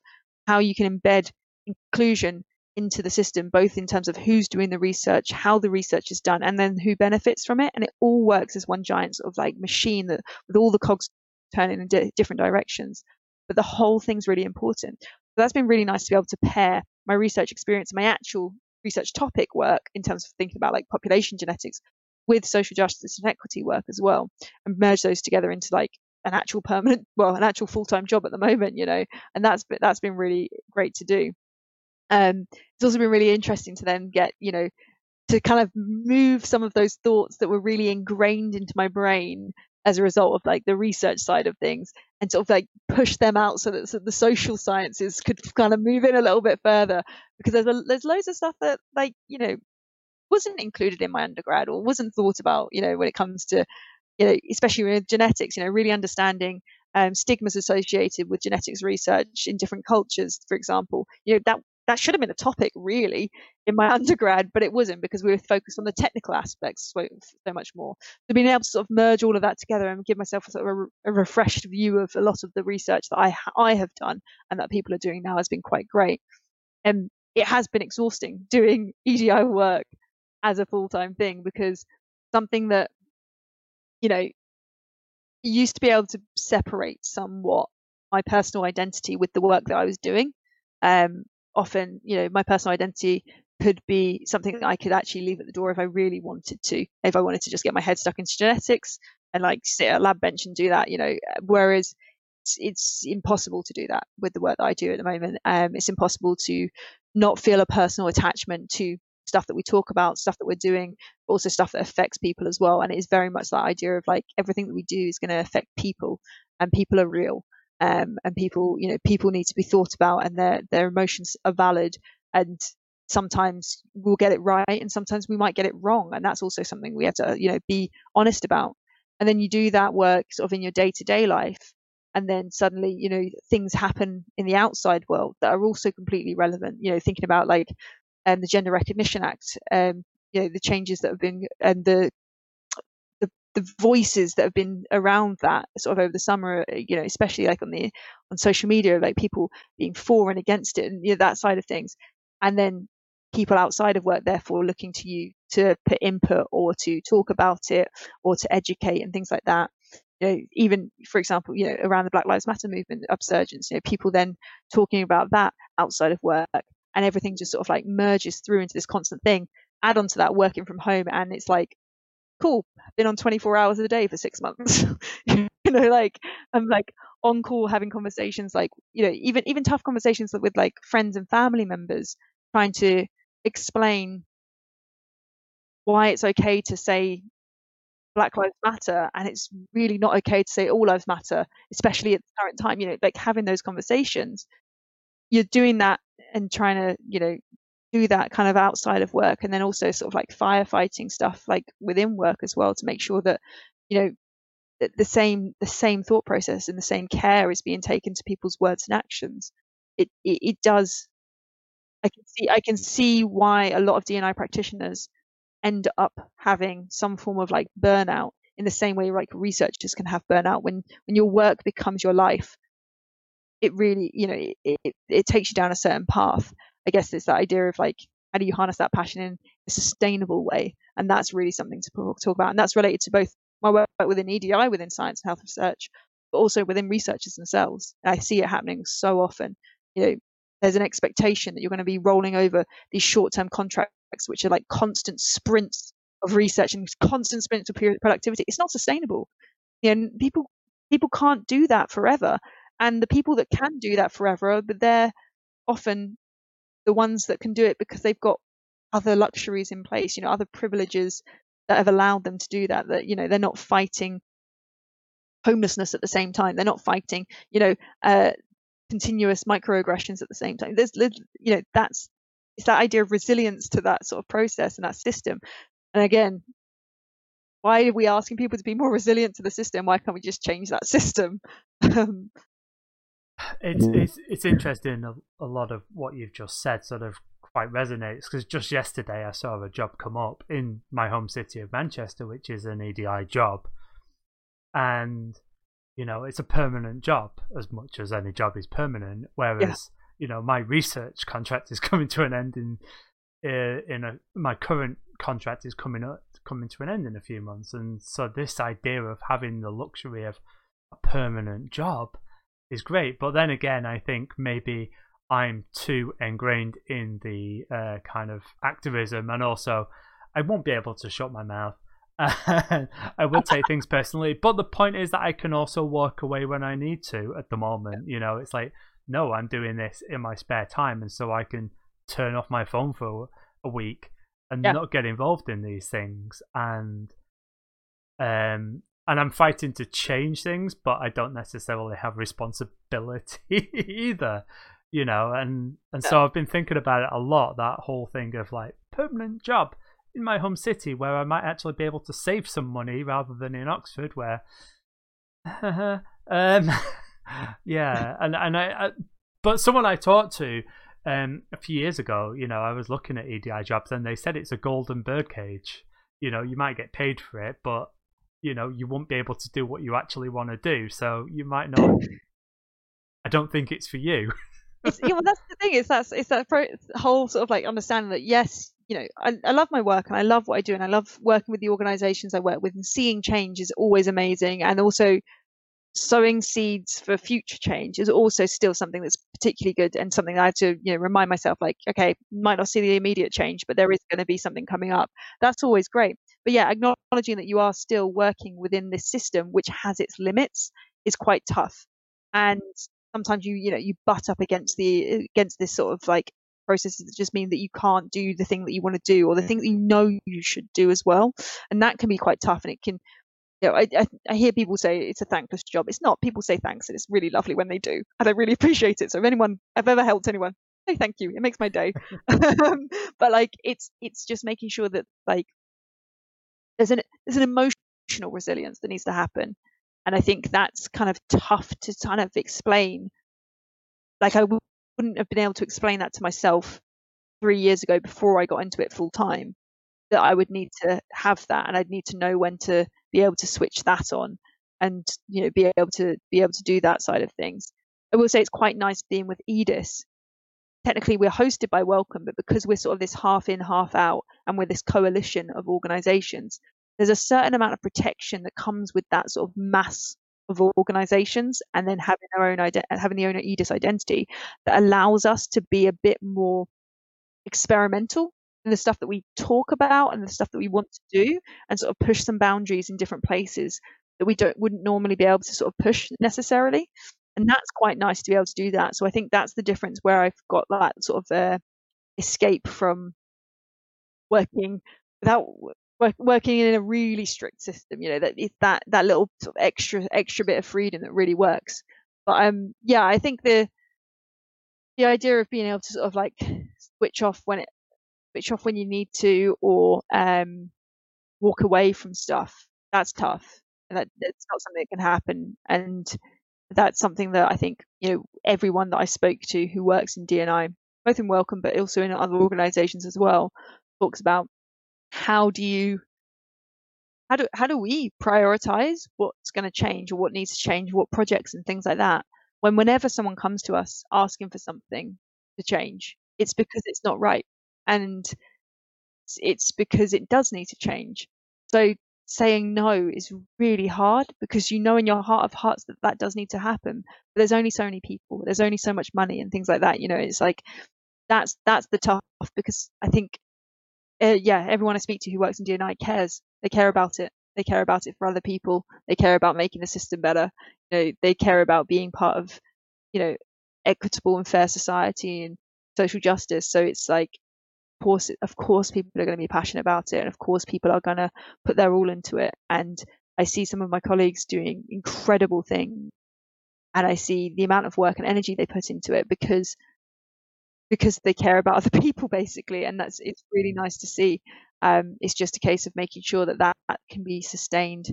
how you can embed inclusion into the system, both in terms of who's doing the research, how the research is done, and then who benefits from it. And it all works as one giant sort of like machine that with all the cogs turning in di- different directions. But the whole thing's really important. So that's been really nice to be able to pair my research experience my actual research topic work in terms of thinking about like population genetics with social justice and equity work as well, and merge those together into like an actual permanent, well, an actual full-time job at the moment, you know. And that's that's been really great to do. Um, it's also been really interesting to then get, you know, to kind of move some of those thoughts that were really ingrained into my brain as a result of like the research side of things and sort of like push them out so that so the social sciences could kind of move in a little bit further because there's a, there's loads of stuff that like you know wasn't included in my undergrad or wasn't thought about you know when it comes to you know especially with genetics you know really understanding um, stigmas associated with genetics research in different cultures for example. You know that that should have been a topic really in my undergrad, but it wasn't because we were focused on the technical aspects so, so much more. So being able to sort of merge all of that together and give myself a sort of a, a refreshed view of a lot of the research that I I have done and that people are doing now has been quite great. And it has been exhausting doing EDI work as a full time thing because something that you know used to be able to separate somewhat my personal identity with the work that I was doing. Um, often, you know, my personal identity could be something that I could actually leave at the door if I really wanted to. If I wanted to just get my head stuck into genetics and like sit at a lab bench and do that, you know, whereas it's, it's impossible to do that with the work that I do at the moment. Um, it's impossible to not feel a personal attachment to stuff that we talk about, stuff that we're doing, also stuff that affects people as well. And it is very much that idea of like everything that we do is going to affect people, and people are real. Um, and people, you know, people need to be thought about, and their their emotions are valid. And sometimes we'll get it right, and sometimes we might get it wrong, and that's also something we have to, you know, be honest about. And then you do that work sort of in your day to day life, and then suddenly you know things happen in the outside world that are also completely relevant you know thinking about like um, the gender recognition act um, you know the changes that have been and the, the voices that have been around that sort of over the summer uh, you know especially like on the on social media like people being for and against it and you know, that side of things and then people outside of work therefore looking to you to put input or to talk about it or to educate and things like that you know, even for example, you know, around the Black Lives Matter movement, upsurgence, you know, people then talking about that outside of work and everything just sort of like merges through into this constant thing. Add on to that working from home and it's like, cool, been on 24 hours a day for six months. you know, like I'm like on call having conversations like, you know, even even tough conversations with like friends and family members trying to explain why it's okay to say Black Lives Matter, and it's really not okay to say all lives matter, especially at the current time. You know, like having those conversations, you're doing that and trying to, you know, do that kind of outside of work, and then also sort of like firefighting stuff like within work as well to make sure that, you know, the same the same thought process and the same care is being taken to people's words and actions. It it, it does. I can see I can see why a lot of D&I practitioners end up having some form of like burnout in the same way like researchers can have burnout when when your work becomes your life it really you know it, it, it takes you down a certain path i guess it's that idea of like how do you harness that passion in a sustainable way? And that's really something to talk about. And that's related to both my work within edi within science and health research but also within researchers themselves. I see it happening so often. You know there's an expectation that you're going to be rolling over these short-term contracts which are like constant sprints of research and constant sprints of productivity. It's not sustainable. You know, people people can't do that forever, and the people that can do that forever, but they're often the ones that can do it because they've got other luxuries in place. You know, other privileges that have allowed them to do that. That you know, they're not fighting homelessness at the same time. They're not fighting, you know, uh, continuous microaggressions at the same time. There's, you know, that's it's that idea of resilience to that sort of process and that system. And again, why are we asking people to be more resilient to the system? Why can't we just change that system? Um, it's it's it's interesting. A, a, lot of what you've just said sort of quite resonates because just yesterday I saw a job come up in my home city of Manchester, which is an EDI job, and you know it's a permanent job as much as any job is permanent. Whereas you know my research contract is coming to an end in uh, in a my current contract is coming up coming to an end in a few months and so this idea of having the luxury of a permanent job is great but then again i think maybe i'm too ingrained in the uh, kind of activism and also i won't be able to shut my mouth I would take things personally, but the point is that I can also walk away when I need to. At the moment, you know, it's like no, I'm doing this in my spare time, and so I can turn off my phone for a week and yeah. not get involved in these things. And um, and I'm fighting to change things, but I don't necessarily have responsibility either, you know. And and so I've been thinking about it a lot. That whole thing of like permanent job in my home city, where I might actually be able to save some money rather than in Oxford, where. um, yeah, and and I, I, but someone I talked to um, a few years ago, you know, I was looking at EDI jobs, and they said it's a golden birdcage. You know, you might get paid for it, but you know, you won't be able to do what you actually want to do. So you might not. I don't think it's for you. it's, yeah, well, that's the thing. Is that it's that pro- whole sort of like understanding that yes, you know, I, I love my work and I love what I do and I love working with the organisations I work with and seeing change is always amazing. And also sowing seeds for future change is also still something that's particularly good and something I have to you know remind myself like okay might not see the immediate change but there is going to be something coming up that's always great but yeah acknowledging that you are still working within this system which has its limits is quite tough and sometimes you you know you butt up against the against this sort of like processes that just mean that you can't do the thing that you want to do or the thing that you know you should do as well. And that can be quite tough and it can you know, I, I, I, hear people say it's a thankless job. It's not. People say thanks, and it's really lovely when they do, and I really appreciate it. So if anyone, I've ever helped anyone, say thank you. It makes my day. Um, but like, it's it's just making sure that like there's an there's an emotional resilience that needs to happen, and I think that's kind of tough to kind of explain. Like I wouldn't have been able to explain that to myself three years ago before I got into it full time. That I would need to have that, and I'd need to know when to be able to switch that on and you know be able to be able to do that side of things. I will say it's quite nice being with EDIS. Technically, we're hosted by Wellcome, but because we're sort of this half in, half out, and we're this coalition of organisations, there's a certain amount of protection that comes with that sort of mass of organisations, and then having their own having the own EDIS identity that allows us to be a bit more experimental in the stuff that we talk about and the stuff that we want to do and sort of push some boundaries in different places that we don't wouldn't normally be able to sort of push necessarily and that's quite nice to be able to do that so i think that's the difference where i've got that sort of uh, escape from working without work, working in a really strict system you know that that that little sort of extra extra bit of freedom that really works but um yeah i think the the idea of being able to sort of like switch off when it switch off when you need to or um, walk away from stuff. That's tough. And that, that's not something that can happen. And that's something that I think, you know, everyone that I spoke to who works in D&I, both in Wellcome but also in other organizations as well, talks about how do you how do how do we prioritize what's going to change or what needs to change, what projects and things like that. When whenever someone comes to us asking for something to change, it's because it's not right and it's because it does need to change. So saying no is really hard because you know in your heart of hearts that that does need to happen. But there's only so many people, there's only so much money and things like that. You know, it's like that's that's the tough because I think uh, yeah, everyone I speak to who works in D&I cares. They care about it. They care about it for other people. They care about making the system better. You know, they care about being part of, you know, equitable and fair society and social justice. So it's like course, of course, people are going to be passionate about it, and of course, people are going to put their all into it. And I see some of my colleagues doing incredible things, and I see the amount of work and energy they put into it because because they care about other people, basically, and that's it's really nice to see. Um, it's just a case of making sure that that can be sustained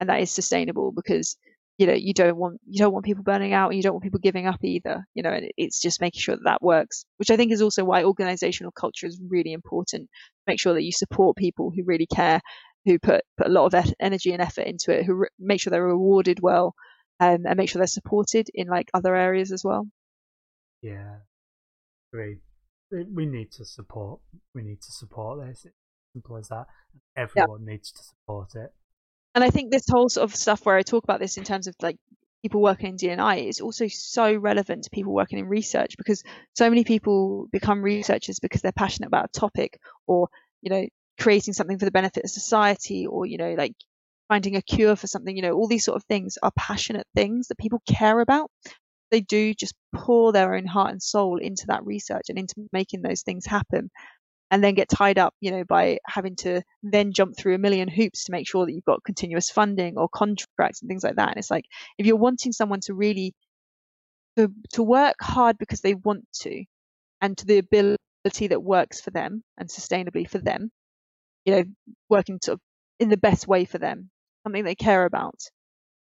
and that is sustainable because you know you don't want you don't want people burning out and you don't want people giving up either you know and it's just making sure that that works which i think is also why organizational culture is really important. Make sure that you support people who really care who put put a lot of energy and effort into it who re- make sure they're rewarded well um, and make sure they're supported in like other areas as well. Yeah. Great. We need to support we need to support this. It's simple as that. Everyone yeah. needs to support it and I think this whole sort of stuff where I talk about this in terms of like people working in D&I is also so relevant to people working in research because so many people become researchers because they're passionate about a topic or you know creating something for the benefit of society or you know like finding a cure for something you know all these sort of things are passionate things that people care about. They do just pour their own heart and soul into that research and into making those things happen and then get tied up, you know, by having to then jump through a million hoops to make sure that you've got continuous funding or contracts and things like that. And it's like if you're wanting someone to really to to work hard because they want to, and to the ability that works for them and sustainably for them, you know, working sort of in the best way for them, something they care about.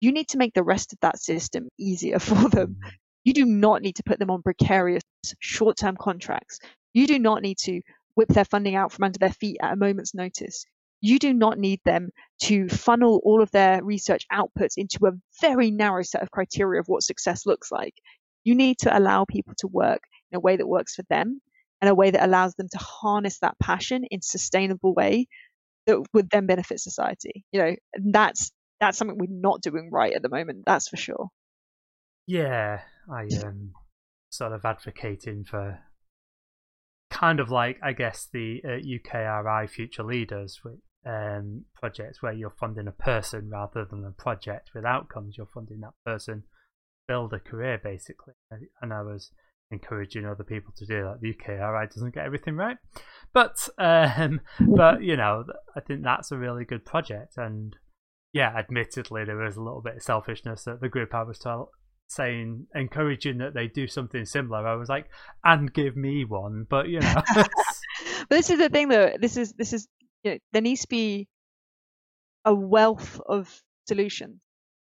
You need to make the rest of that system easier for them. Mm. You do not need to put them on precarious short-term contracts. You do not need to whip their funding out from under their feet at a moment's notice. You do not need them to funnel all of their research outputs into a very narrow set of criteria of what success looks like. You need to allow people to work in a way that works for them and a way that allows them to harness that passion in a sustainable way that would then benefit society. You know, that's that's something we're not doing right at the moment. That's for sure. Yeah, I am sort of advocating for kind of like I guess the uh, UKRI Future Leaders um, projects where you're funding a person rather than a project with outcomes. You're funding that person build a career basically. And I was encouraging other people to do that. The UKRI doesn't get everything right, but um, but you know, I think that's a really good project. And yeah, admittedly, there was a little bit of selfishness at the group I was told, saying encouraging that they do something similar. I was like, and give me one, but you know. but this is the thing, though. This is this is you know, there needs to be a wealth of solutions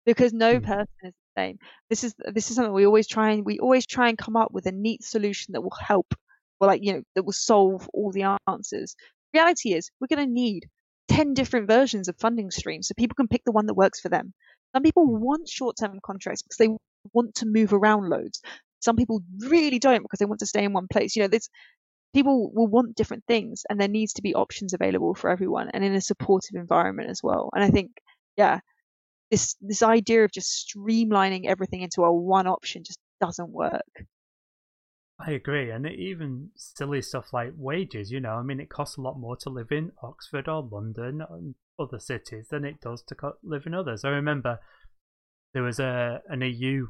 because no mm. person is the same. This is this is something we always try and we always try and come up with a neat solution that will help, or like you know that will solve all the answers. Reality is we're going to need ten different versions of funding streams so people can pick the one that works for them. Some people want short-term contracts because they want to move around loads. Some people really don't because they want to stay in one place. You know, there's people will want different things and there needs to be options available for everyone and in a supportive environment as well. And I think, yeah, this this idea of just streamlining everything into a one option just doesn't work. I agree, and even silly stuff like wages. You know, I mean, it costs a lot more to live in Oxford or London and other cities than it does to live in others. I remember there was a an EU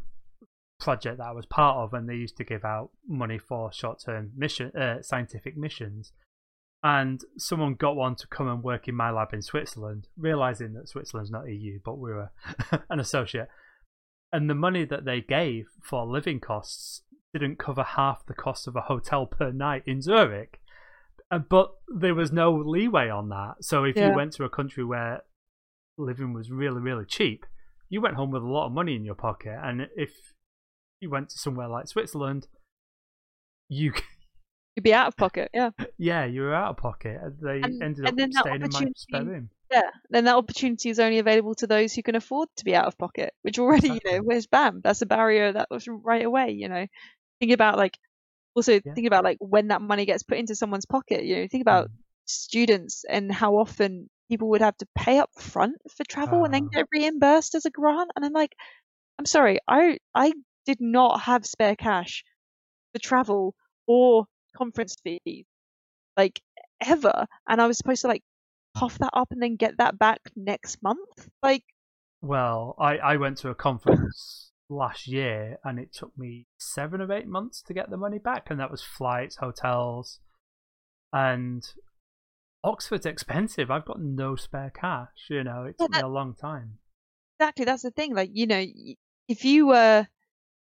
project that I was part of, and they used to give out money for short-term mission uh, scientific missions. And someone got one to come and work in my lab in Switzerland, realizing that Switzerland's not EU, but we were an associate. And the money that they gave for living costs didn't cover half the cost of a hotel per night in Zurich. Uh, but there was no leeway on that. So if yeah. you went to a country where living was really, really cheap, you went home with a lot of money in your pocket. And if you went to somewhere like Switzerland, you you'd be out of pocket. Yeah. yeah, you were out of pocket. They and, ended up staying in my spare room. Yeah, then that opportunity is only available to those who can afford to be out of pocket, which already, exactly. you know, where's bam? That's a barrier that was right away. You know, think about like also yeah. think about like when that money gets put into someone's pocket. You know, think about mm. students and how often people would have to pay up front for travel uh, and then ah. get reimbursed as a grant. And I'm like, I'm sorry, I I did not have spare cash for travel or conference fees, like ever. And I was supposed to like puff that up and then get that back next month. Like, well, I I went to a conference last year and it took me seven or eight months to get the money back, and that was flights, hotels, and Oxford's expensive. I've got no spare cash. You know, it took yeah, that, me a long time. Exactly, that's the thing. Like, you know, if you were, uh,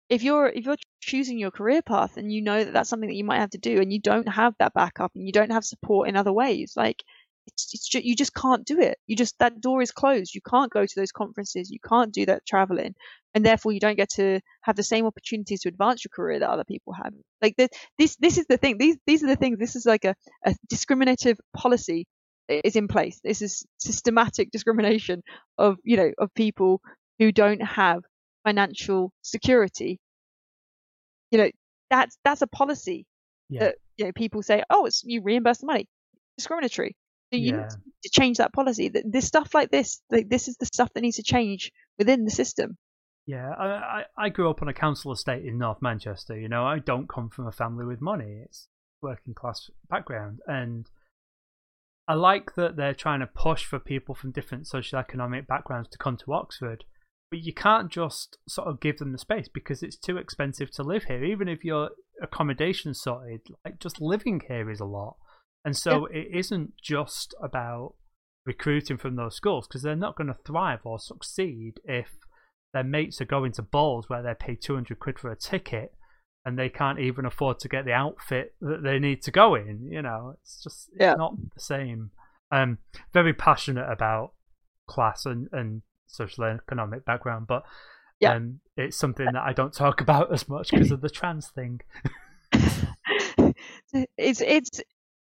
if you're if you're choosing your career path and you know that that's something that you might have to do, and you don't have that backup and you don't have support in other ways, like it's, it's just, you just can't do it. You just that door is closed. You can't go to those conferences. You can't do that traveling, and therefore you don't get to have the same opportunities to advance your career that other people have. Like the, this, this is the thing. These, these are the things. This is like a, a discriminative policy is in place. This is systematic discrimination of you know of people who don't have financial security. You know that's that's a policy yeah. that you know people say, oh, it's you reimburse the money. Discriminatory. So you yeah. need to change that policy. This stuff like this, like this is the stuff that needs to change within the system. Yeah, I, I grew up on a council estate in North Manchester. You know, I don't come from a family with money. It's working class background, and I like that they're trying to push for people from different socio-economic backgrounds to come to Oxford. But you can't just sort of give them the space because it's too expensive to live here. Even if your accommodation sorted, like just living here is a lot. And so yeah. it isn't just about recruiting from those schools because they're not going to thrive or succeed if their mates are going to balls where they pay 200 quid for a ticket and they can't even afford to get the outfit that they need to go in. You know, it's just it's yeah. not the same. Um, very passionate about class and, and social economic background, but yeah. um, it's something that I don't talk about as much because of the trans thing. it's it's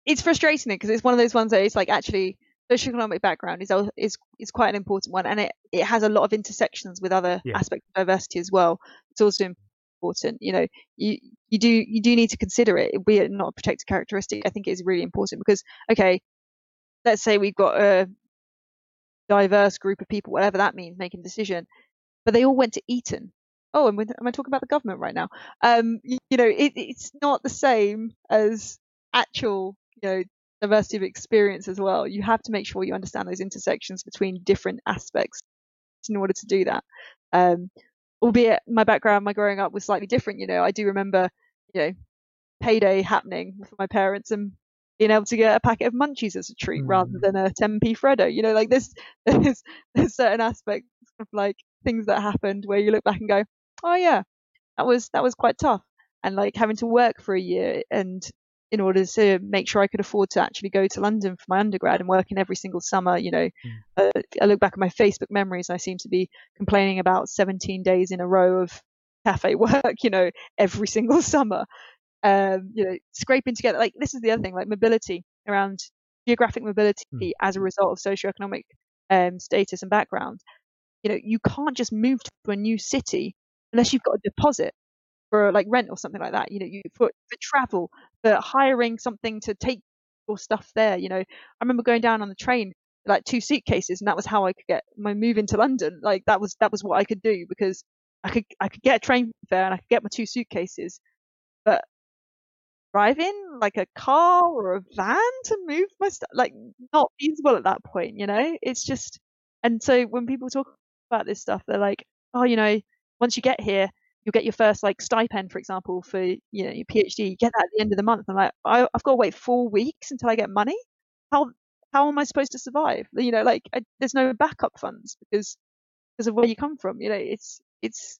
it's frustrating because it's one of those ones that it's like actually socioeconomic background is is is quite an important one, and it it has a lot of intersections with other yeah. aspects of diversity as well. It's also important. You know, you you do you do need to consider it, be it not a protected characteristic. I think it is really important because okay, let's say we've got a diverse group of people, whatever that means, making a decision, but they all went to Eton. Oh, am I talking about the government right now? Um, you, you know, it, it's not the same as actual, you know, diversity of experience as well. You have to make sure you understand those intersections between different aspects in order to do that. Um, albeit my background, my growing up was slightly different. You know, I do remember you know, payday happening for my parents and being able to get a packet of munchies as a treat mm. rather than a 10p Freddo. You know, like this, there's, there's certain aspects of like things that happened where you look back and go, oh yeah, that was that was quite tough. And like having to work for a year and in order to make sure I could afford to actually go to London for my undergrad and work in every single summer. You know, mm. uh, I look back at my Facebook memories and I seem to be complaining about 17 days in a row of cafe work, you know, every single summer. Um, you know, scraping together. Like this is the other thing, like mobility around geographic mobility mm. as a result of socioeconomic um, status and background. You know, you can't just move to a new city unless you've got a deposit for like rent or something like that. You know, you for, for travel, for hiring something to take your stuff there. You know, I remember going down on the train like two suitcases, and that was how I could get my move into London. Like that was that was what I could do because I could I could get a train fare and I could get my two suitcases, but driving like a car or a van to move my stuff like not feasible at that point. You know, it's just and so when people talk about this stuff, they're like, oh, you know, once you get here, you'll get your first like stipend, for example, for you know your PhD. You get that at the end of the month. I'm like, I, have got to wait four weeks until I get money. How how am I supposed to survive? You know, like I, there's no backup funds because because of where you come from. You know, it's it's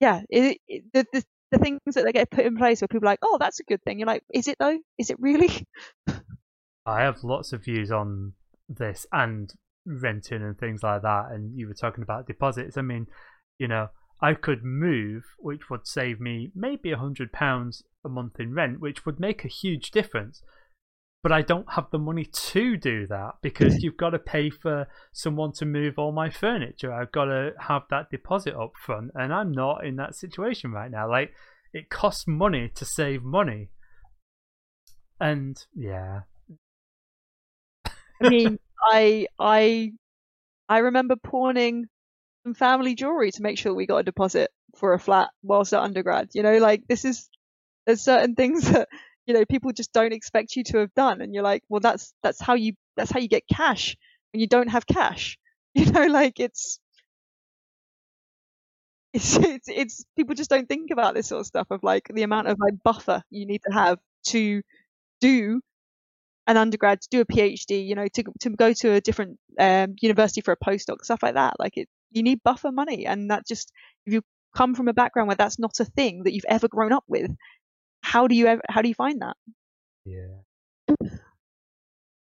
yeah, it, it, the, the the things that they get put in place where people are like, oh, that's a good thing. You're like, is it though? Is it really? I have lots of views on this and renting and things like that. And you were talking about deposits. I mean, you know, I could move, which would save me maybe a hundred pounds a month in rent, which would make a huge difference. But I don't have the money to do that because you've got to pay for someone to move all my furniture. I've got to have that deposit up front, and I'm not in that situation right now. Like, it costs money to save money. And yeah. I mean, I I I remember pawning family jewelry to make sure we got a deposit for a flat whilst at undergrad. You know, like this is there's certain things that you know people just don't expect you to have done, and you're like, well, that's that's how you that's how you get cash when you don't have cash. You know, like it's it's, it's, it's people just don't think about this sort of stuff of like the amount of like buffer you need to have to do an undergrad to do a PhD, you know, to to go to a different um, university for a postdoc, stuff like that. Like it, you need buffer money, and that just if you come from a background where that's not a thing that you've ever grown up with, how do you ever how do you find that? Yeah.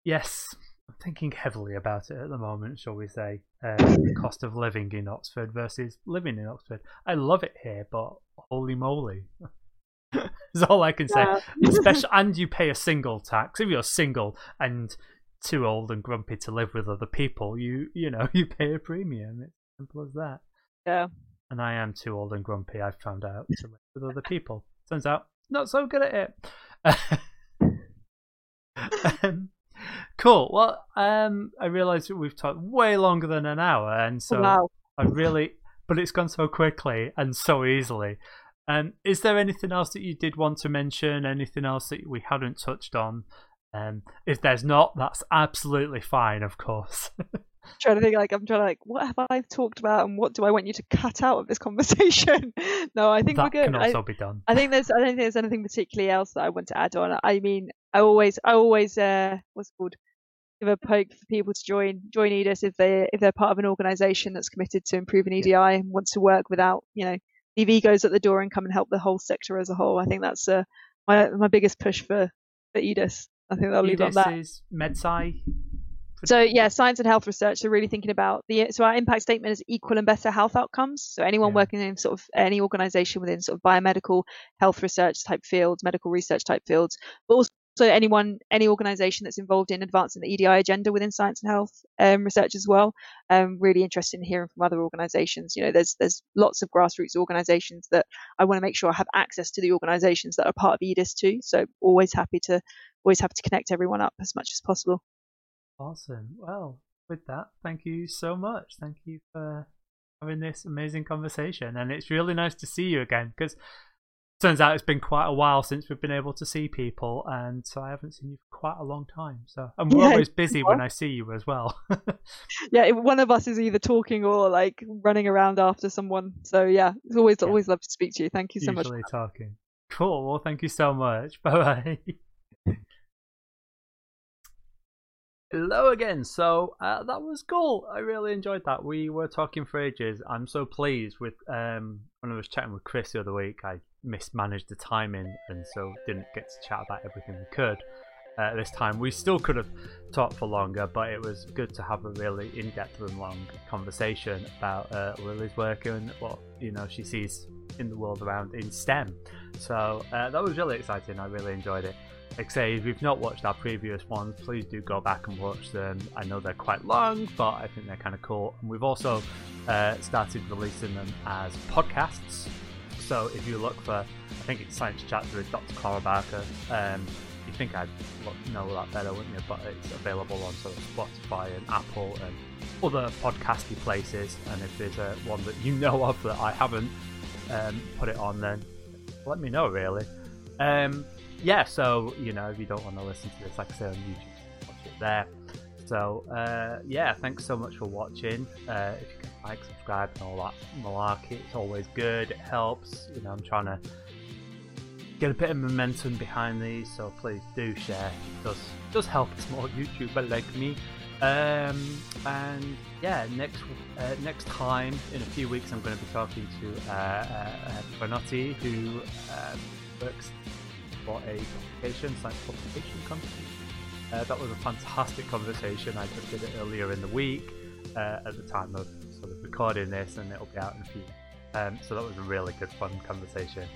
Yes, I'm thinking heavily about it at the moment, shall we say? Uh, the cost of living in Oxford versus living in Oxford. I love it here, but holy moly. That's all I can say. Yeah. Especially, and you pay a single tax. If you're single and too old and grumpy to live with other people, you you know you pay a premium. It's simple as that. Yeah. And I am too old and grumpy. I've found out to live with other people. Turns out not so good at it. um, cool. Well, um, I realise we've talked way longer than an hour, and so wow. I really, but it's gone so quickly and so easily. Um, is there anything else that you did want to mention? Anything else that we hadn't touched on? Um, if there's not, that's absolutely fine, of course. trying to think like I'm trying to like what have I talked about and what do I want you to cut out of this conversation? no, I think that we're good. can also I, be done. I think there's I don't think there's anything particularly else that I want to add on. I mean, I always I always uh what's called give a poke for people to join join EDIS if they if they're part of an organisation that's committed to improving EDI yeah. and wants to work without you know leave egos at the door and come and help the whole sector as a whole. I think that's uh, my my biggest push for for EDIS. I think they'll leave on that. is MedSci. So yeah, science and health research. So really thinking about the so our impact statement is equal and better health outcomes. So anyone yeah. working in sort of any organisation within sort of biomedical health research type fields, medical research type fields, but also so anyone, any organisation that's involved in advancing the EDI agenda within science and health um, research as well. Um, really interested in hearing from other organisations. You know, there's there's lots of grassroots organisations that I want to make sure I have access to the organisations that are part of EDIS too. So always happy to always happy to connect everyone up as much as possible. Awesome. Well, with that, thank you so much. Thank you for having this amazing conversation, and it's really nice to see you again because turns out it's been quite a while since we've been able to see people, and so I haven't seen you for quite a long time. So, and we're yeah, always busy when I see you as well. yeah, one of us is either talking or like running around after someone. So yeah, it's always yeah. always love to speak to you. Thank you so Usually much. talking. Cool. Well, thank you so much. Bye bye. Hello again. So uh, that was cool. I really enjoyed that. We were talking for ages. I'm so pleased with um, when I was chatting with Chris the other week. I mismanaged the timing and so didn't get to chat about everything we could. Uh, this time we still could have talked for longer, but it was good to have a really in-depth and long conversation about uh, Lily's work and what you know she sees in the world around in STEM. So uh, that was really exciting. I really enjoyed it. Like I say, if you've not watched our previous ones, please do go back and watch them. I know they're quite long, but I think they're kind of cool. And we've also uh, started releasing them as podcasts. So if you look for, I think it's Science Chats with Dr. Clara Barker. Um, you think I'd know that better, wouldn't you? But it's available on sort of Spotify and Apple and other podcasty places. And if there's a one that you know of that I haven't um, put it on, then let me know. Really. Um, yeah, so you know, if you don't want to listen to this, like I say on YouTube, watch it there. So uh, yeah, thanks so much for watching. Uh, if you can like, subscribe, and all that malarkey, it's always good. It helps. You know, I'm trying to get a bit of momentum behind these, so please do share. It does does help a small YouTuber like me. Um, and yeah, next uh, next time in a few weeks, I'm going to be talking to uh, uh, Bernotti, who uh, works for a publication, science publication company. Uh, that was a fantastic conversation. I just did it earlier in the week uh, at the time of sort of recording this, and it'll be out in a few. Um, so that was a really good, fun conversation.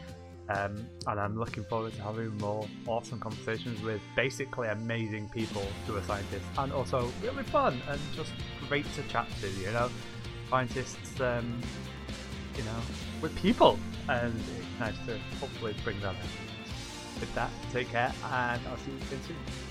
Um, and I'm looking forward to having more awesome conversations with basically amazing people who are scientists and also really fun and just great to chat to, you know. Scientists, um, you know, with people, and it's nice to hopefully bring that in with that, take care, and I'll see you again soon.